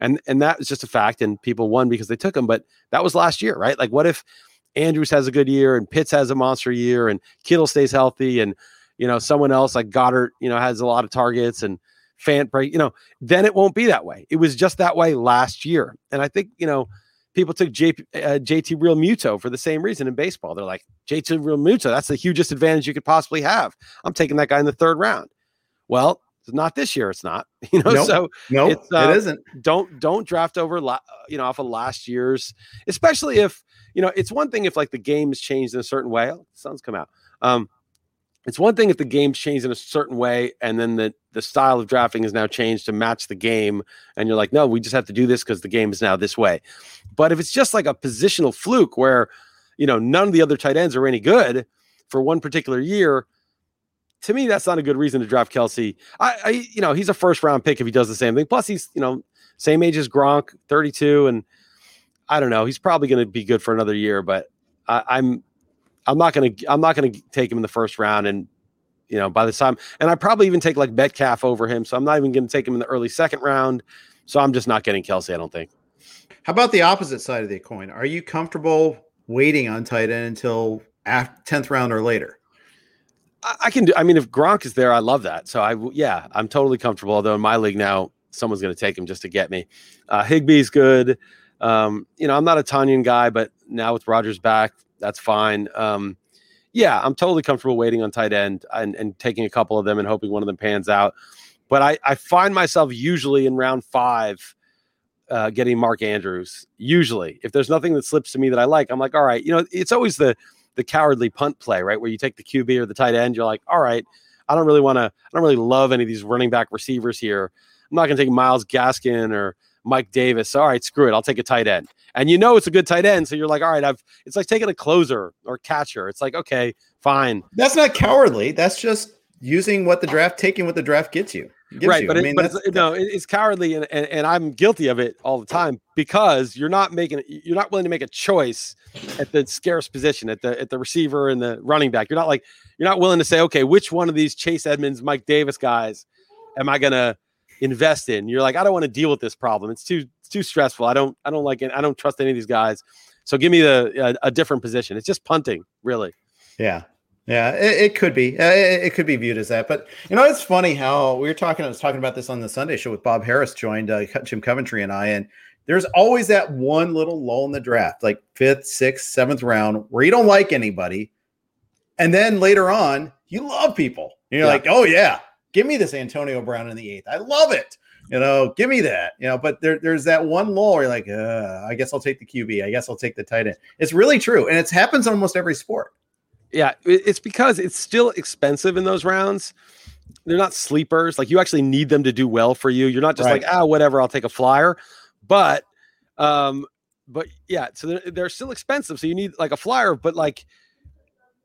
And and that was just a fact. And people won because they took him, but that was last year, right? Like what if Andrews has a good year and Pitts has a monster year and Kittle stays healthy and you know someone else like Goddard, you know, has a lot of targets and fan break, you know, then it won't be that way. It was just that way last year. And I think, you know, people took J, uh, JT Realmuto for the same reason in baseball. They're like, JT Realmuto, that's the hugest advantage you could possibly have. I'm taking that guy in the third round. Well, not this year. It's not, (laughs) you know. Nope. So no, nope, uh, it isn't. Don't don't draft over, la- you know, off of last year's, especially if you know. It's one thing if like the game has changed in a certain way. Oh, sun's come out. Um, it's one thing if the game's changed in a certain way and then the, the style of drafting is now changed to match the game and you're like no we just have to do this because the game is now this way. But if it's just like a positional fluke where you know none of the other tight ends are any good for one particular year to me that's not a good reason to draft Kelce. I, I you know he's a first round pick if he does the same thing. Plus he's you know same age as gronk 32 and i don't know he's probably going to be good for another year but I, i'm I'm not gonna I'm not gonna take him in the first round, and you know by the time, and I probably even take like Metcalf over him, so I'm not even gonna take him in the early second round. So I'm just not getting Kelce. I don't think. How about the opposite side of the coin? Are you comfortable waiting on tight end until tenth round or later? I, I can do. I mean, if Gronk is there, I love that. So I yeah, I'm totally comfortable. Although in my league now, someone's going to take him just to get me. Uh, Higbee's good. Um, you know, I'm not a Tonyan guy, but now with Rodgers back, that's fine. Um, yeah, I'm totally comfortable waiting on tight end and, and taking a couple of them and hoping one of them pans out. But I, I find myself usually in round five uh, getting Mark Andrews. Usually, if there's nothing that slips to me that I like, I'm like, all right, you know, it's always the the cowardly punt play, right? Where you take the QB or the tight end, you're like, all right, I don't really want to, I don't really love any of these running back receivers here. I'm not going to take Myles Gaskin or Mike Davis. All right, screw it. I'll take a tight end. And you know it's a good tight end. So you're like, all right, I've it's like taking a closer or catcher. It's like, okay, fine. That's not cowardly. That's just using what the draft, taking what the draft gets you. right, you. but, it, but it's, no, it's cowardly, and, and, and I'm guilty of it all the time because you're not making you're not willing to make a choice at the scarce position at the at the receiver and the running back. You're not like you're not willing to say, okay, which one of these Chase Edmonds, Mike Davis guys am I gonna invest in. You're like, I don't want to deal with this problem. It's too it's too stressful. I don't I don't like it. I don't trust any of these guys. So give me the a, a different position. It's just punting, really. Yeah. Yeah, it, it could be. Uh, it, it, could be viewed as that. But you know, it's funny how we were talking. I was talking about this on the Sunday show with Bob Harris joined uh, Jim Coventry and I, and there's always that one little lull in the draft, like fifth, sixth, seventh round, where you don't like anybody, and then later on you love people. And you're yeah. like, oh yeah, Give me this Antonio Brown in the eighth. I love it. you know, give me that, you know. But there, there's that one lull where you're like, uh, I guess I'll take the QB. I guess I'll take the tight end. It's really true, and it happens almost every sport. Yeah, it's because it's still expensive in those rounds. They're not sleepers. Like you actually need them to do well for you. You're not just right. like, ah, whatever, I'll take a flyer. But, um, but yeah, so they're, they're still expensive. So you need like a flyer, but like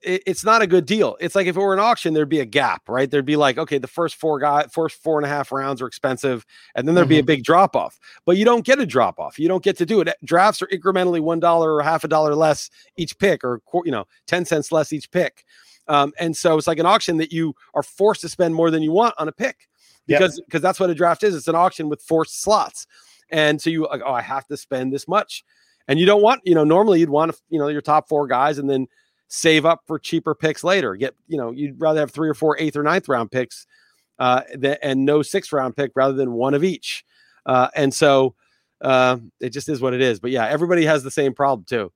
it, it's not a good deal. It's like if it were an auction, there'd be a gap, right? There'd be like, okay, the first four guy, first four and a half rounds are expensive, and then there'd mm-hmm. be a mm-hmm. big drop off. But you don't get a drop off. You don't get to do it. Drafts are incrementally one dollar or half a dollar less each pick, or you know, ten cents less each pick. Um, and so it's like an auction that you are forced to spend more than you want on a pick because because yep. that's what a draft is. It's an auction with forced slots, and so you like, oh, I have to spend this much, and you don't want, you know, normally you'd want, you know, your top four guys, and then save up for cheaper picks later. Get, you know, you'd rather have three or four eighth or ninth round picks uh, th- and no sixth round pick rather than one of each. Uh, and so uh, it just is what it is. But yeah, everybody has the same problem too.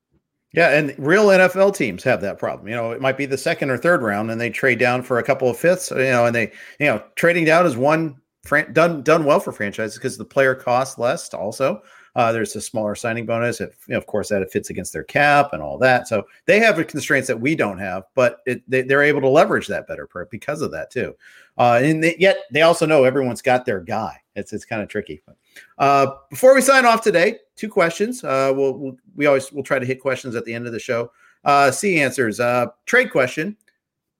Yeah, and real NFL teams have that problem. You know, it might be the second or third round, and they trade down for a couple of fifths. You know, and they, you know, trading down is one fran- done done well for franchises because the player costs less. Also, uh, there's a smaller signing bonus. You know, of course, that it fits against their cap and all that. So they have constraints that we don't have, but it, they, are able to leverage that better because of that too. Uh, and they, yet they also know everyone's got their guy. It's it's kind of tricky. But, uh, before we sign off today, two questions. Uh, we'll, we'll, we always we'll try to hit questions at the end of the show. Uh, answers. Uh, trade question.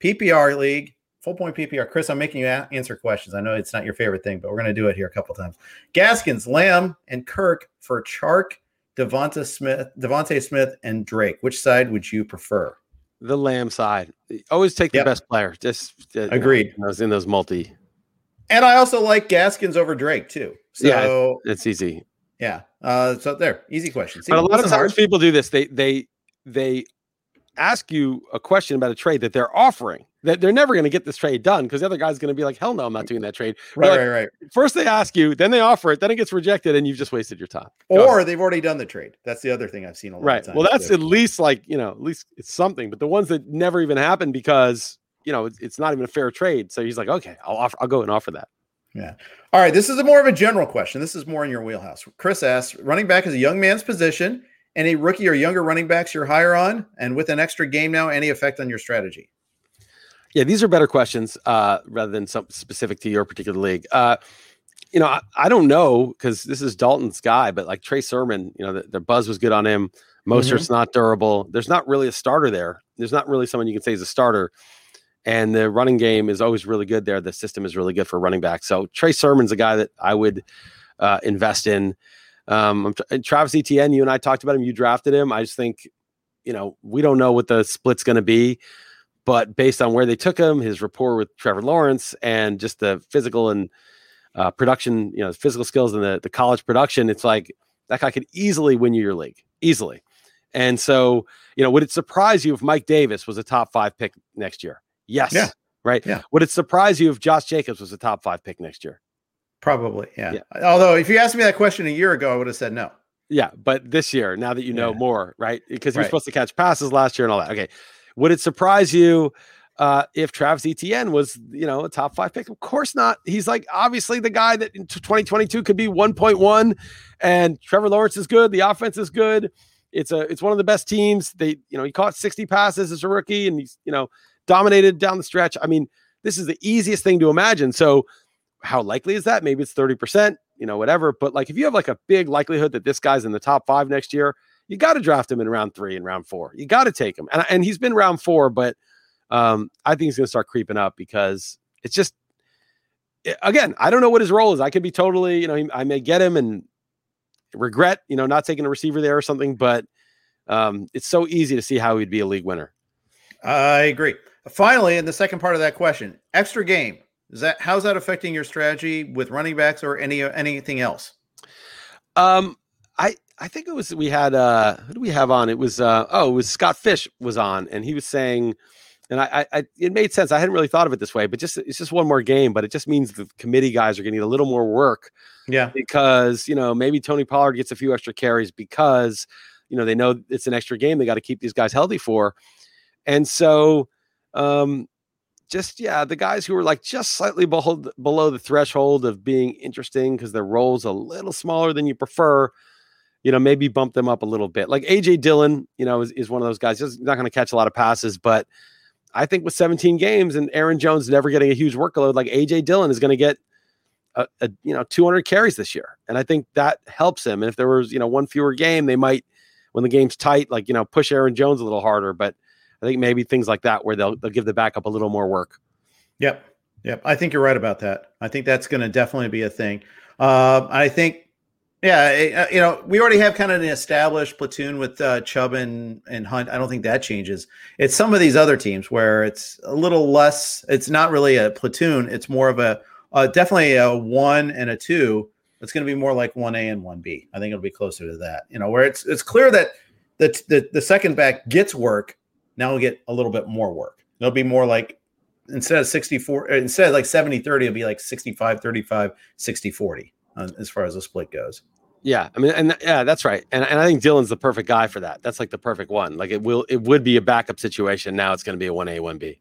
PPR league full point PPR. Chris, I'm making you a- answer questions. I know it's not your favorite thing, but we're going to do it here a couple times. Gaskins, Lamb, and Kirk for Chark, Devonta Smith, DeVonta Smith, and Drake. Which side would you prefer? The Lamb side. Always take the yep. best player. Just uh, agreed. I was in those multi. And I also like Gaskins over Drake too. So yeah, it's easy. Yeah. Uh, so there, easy question. See, but a lot of times hard. people do this. They they they ask you a question about a trade that they're offering that they're never going to get this trade done because the other guy's going to be like, hell no, I'm not mm. doing that trade. Right, like, right, right. First they ask you, then they offer it, then it gets rejected, and you've just wasted your time. Go or ahead. they've already done the trade. That's the other thing I've seen a lot. Right. well, that's too. at least like you know, at least it's something. But the ones that never even happen because you know it's, it's not even a fair trade. So he's like, okay, I'll offer, I'll go and offer that. Yeah. All right. This is a more of a general question. This is more in your wheelhouse. Chris asks, running back is a young man's position. Any rookie or younger running backs you're higher on, and with an extra game now, any effect on your strategy? Yeah, these are better questions uh, rather than some specific to your particular league. Uh, you know, I, I don't know because this is Dalton's guy, but like Trey Sermon, you know, the, the buzz was good on him. Mostert's mm-hmm. not durable. There's not really a starter there. There's not really someone you can say is a starter. And the running game is always really good there. The system is really good for running back. So Trey Sermon's a guy that I would uh, invest in. Um, Travis Etienne, you and I talked about him. You drafted him. I just think, you know, we don't know what the split's going to be. But based on where they took him, his rapport with Trevor Lawrence, and just the physical and uh, production, you know, physical skills and the, the college production, it's like that guy could easily win you your league, easily. And so, you know, would it surprise you if Mike Davis was a top five pick next year? Yes. Yeah. Right. Yeah. Would it surprise you if Josh Jacobs was a top five pick next year? Probably. Yeah. yeah. Although, if you asked me that question a year ago, I would have said no. Yeah. But this year, now that you know yeah. more, right? Because he was right. supposed to catch passes last year and all that. Okay. Would it surprise you uh, if Travis Etienne was, you know, a top five pick? Of course not. He's like obviously the guy that in 2022 could be 1.1, and Trevor Lawrence is good. The offense is good. It's a it's one of the best teams. They, you know, he caught 60 passes as a rookie, and he's, you know, dominated down the stretch. I mean, this is the easiest thing to imagine. So, how likely is that? Maybe it's 30 percent, you know, whatever. But like, if you have like a big likelihood that this guy's in the top five next year, you got to draft him in round three and round four. You got to take him. And, and he's been round four, but um, I think he's going to start creeping up because it's just, again, I don't know what his role is. I could be totally, you know, I may get him and regret, you know, not taking a receiver there or something, but um, it's so easy to see how he'd be a league winner. I agree. Finally, in the second part of that question, extra game. Is that how's that affecting your strategy with running backs or any anything else? Um, I I think it was we had uh who do we have on? It was uh oh it was Scott Fish was on and he was saying and I, I it made sense. I hadn't really thought of it this way, but just it's just one more game, but it just means the committee guys are need a little more work. Yeah. Because, you know, maybe Tony Pollard gets a few extra carries because, you know, they know it's an extra game they got to keep these guys healthy for. And so um just yeah, the guys who are like just slightly below, below the threshold of being interesting because their roles a little smaller than you prefer. You know, maybe bump them up a little bit. Like AJ Dillon, you know, is, is one of those guys. He's not going to catch a lot of passes, but I think with 17 games and Aaron Jones never getting a huge workload, like AJ Dillon is going to get a, a, you know 200 carries this year, and I think that helps him. And if there was you know one fewer game, they might when the game's tight, like you know push Aaron Jones a little harder. But I think maybe things like that where they'll they'll give the backup a little more work. Yep, yep. I think you're right about that. I think that's going to definitely be a thing. Uh, I think yeah, eh, uh, you know, we already have kind of an established platoon with uh, Chubb and, and Hunt. I don't think that changes. It's some of these other teams where it's a little less. It's not really a platoon. It's more of a uh, definitely a one and a two. It's going to be more like one A and one B. I think it'll be closer to that. You know, where it's it's clear that the the, the second back gets work. Now we'll get a little bit more work. It'll be more like instead of 64 instead of like 70 30 it'll be like 65 35 60 40 uh, as far as the split goes yeah, I mean, and yeah, that's right. And, and I think Dillon's the perfect guy for that. That's like the perfect one. Like it will, it would be a backup situation. Now it's going to be a one A, one B.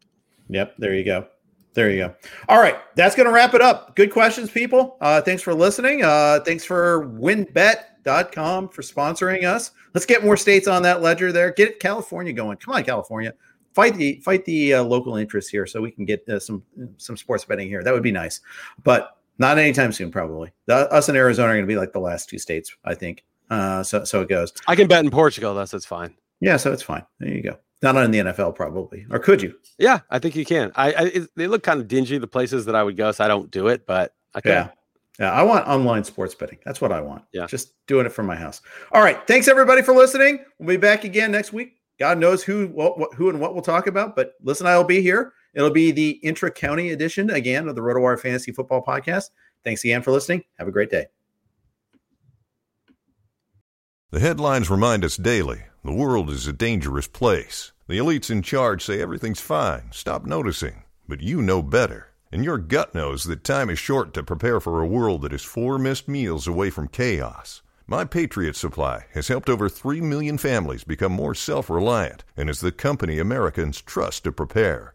Yep. There you go. There you go. All right. That's going to wrap it up. Good questions, people. Uh, thanks for listening. Uh, thanks for wynnbet.com for sponsoring us. Let's get more states on that ledger there. Get California going. Come on, California. Fight the fight the uh, local interests here so we can get uh, some some sports betting here. That would be nice. But not anytime soon, probably. The, us in Arizona are going to be like the last two states, I think. Uh, so so it goes. I can bet in Portugal. That's it's fine. Yeah, so it's fine. There you go. Not in the NFL, probably, or could you? Yeah, I think you can. I, I it, they look kind of dingy the places that I would go, so I don't do it, but I can. Yeah. Yeah, I want online sports betting. That's what I want. Yeah. Just doing it from my house. All right. Thanks everybody for listening. We'll be back again next week. God knows who what, what who and what we'll talk about, but listen, I'll be here. It'll be the intra county edition again of the RotoWire Fantasy Football Podcast. Thanks again for listening. Have a great day. The headlines remind us daily the world is a dangerous place. The elites in charge say everything's fine, stop noticing. But you know better. And your gut knows that time is short to prepare for a world that is four missed meals away from chaos. My Patriot Supply has helped over 3 million families become more self reliant and is the company Americans trust to prepare.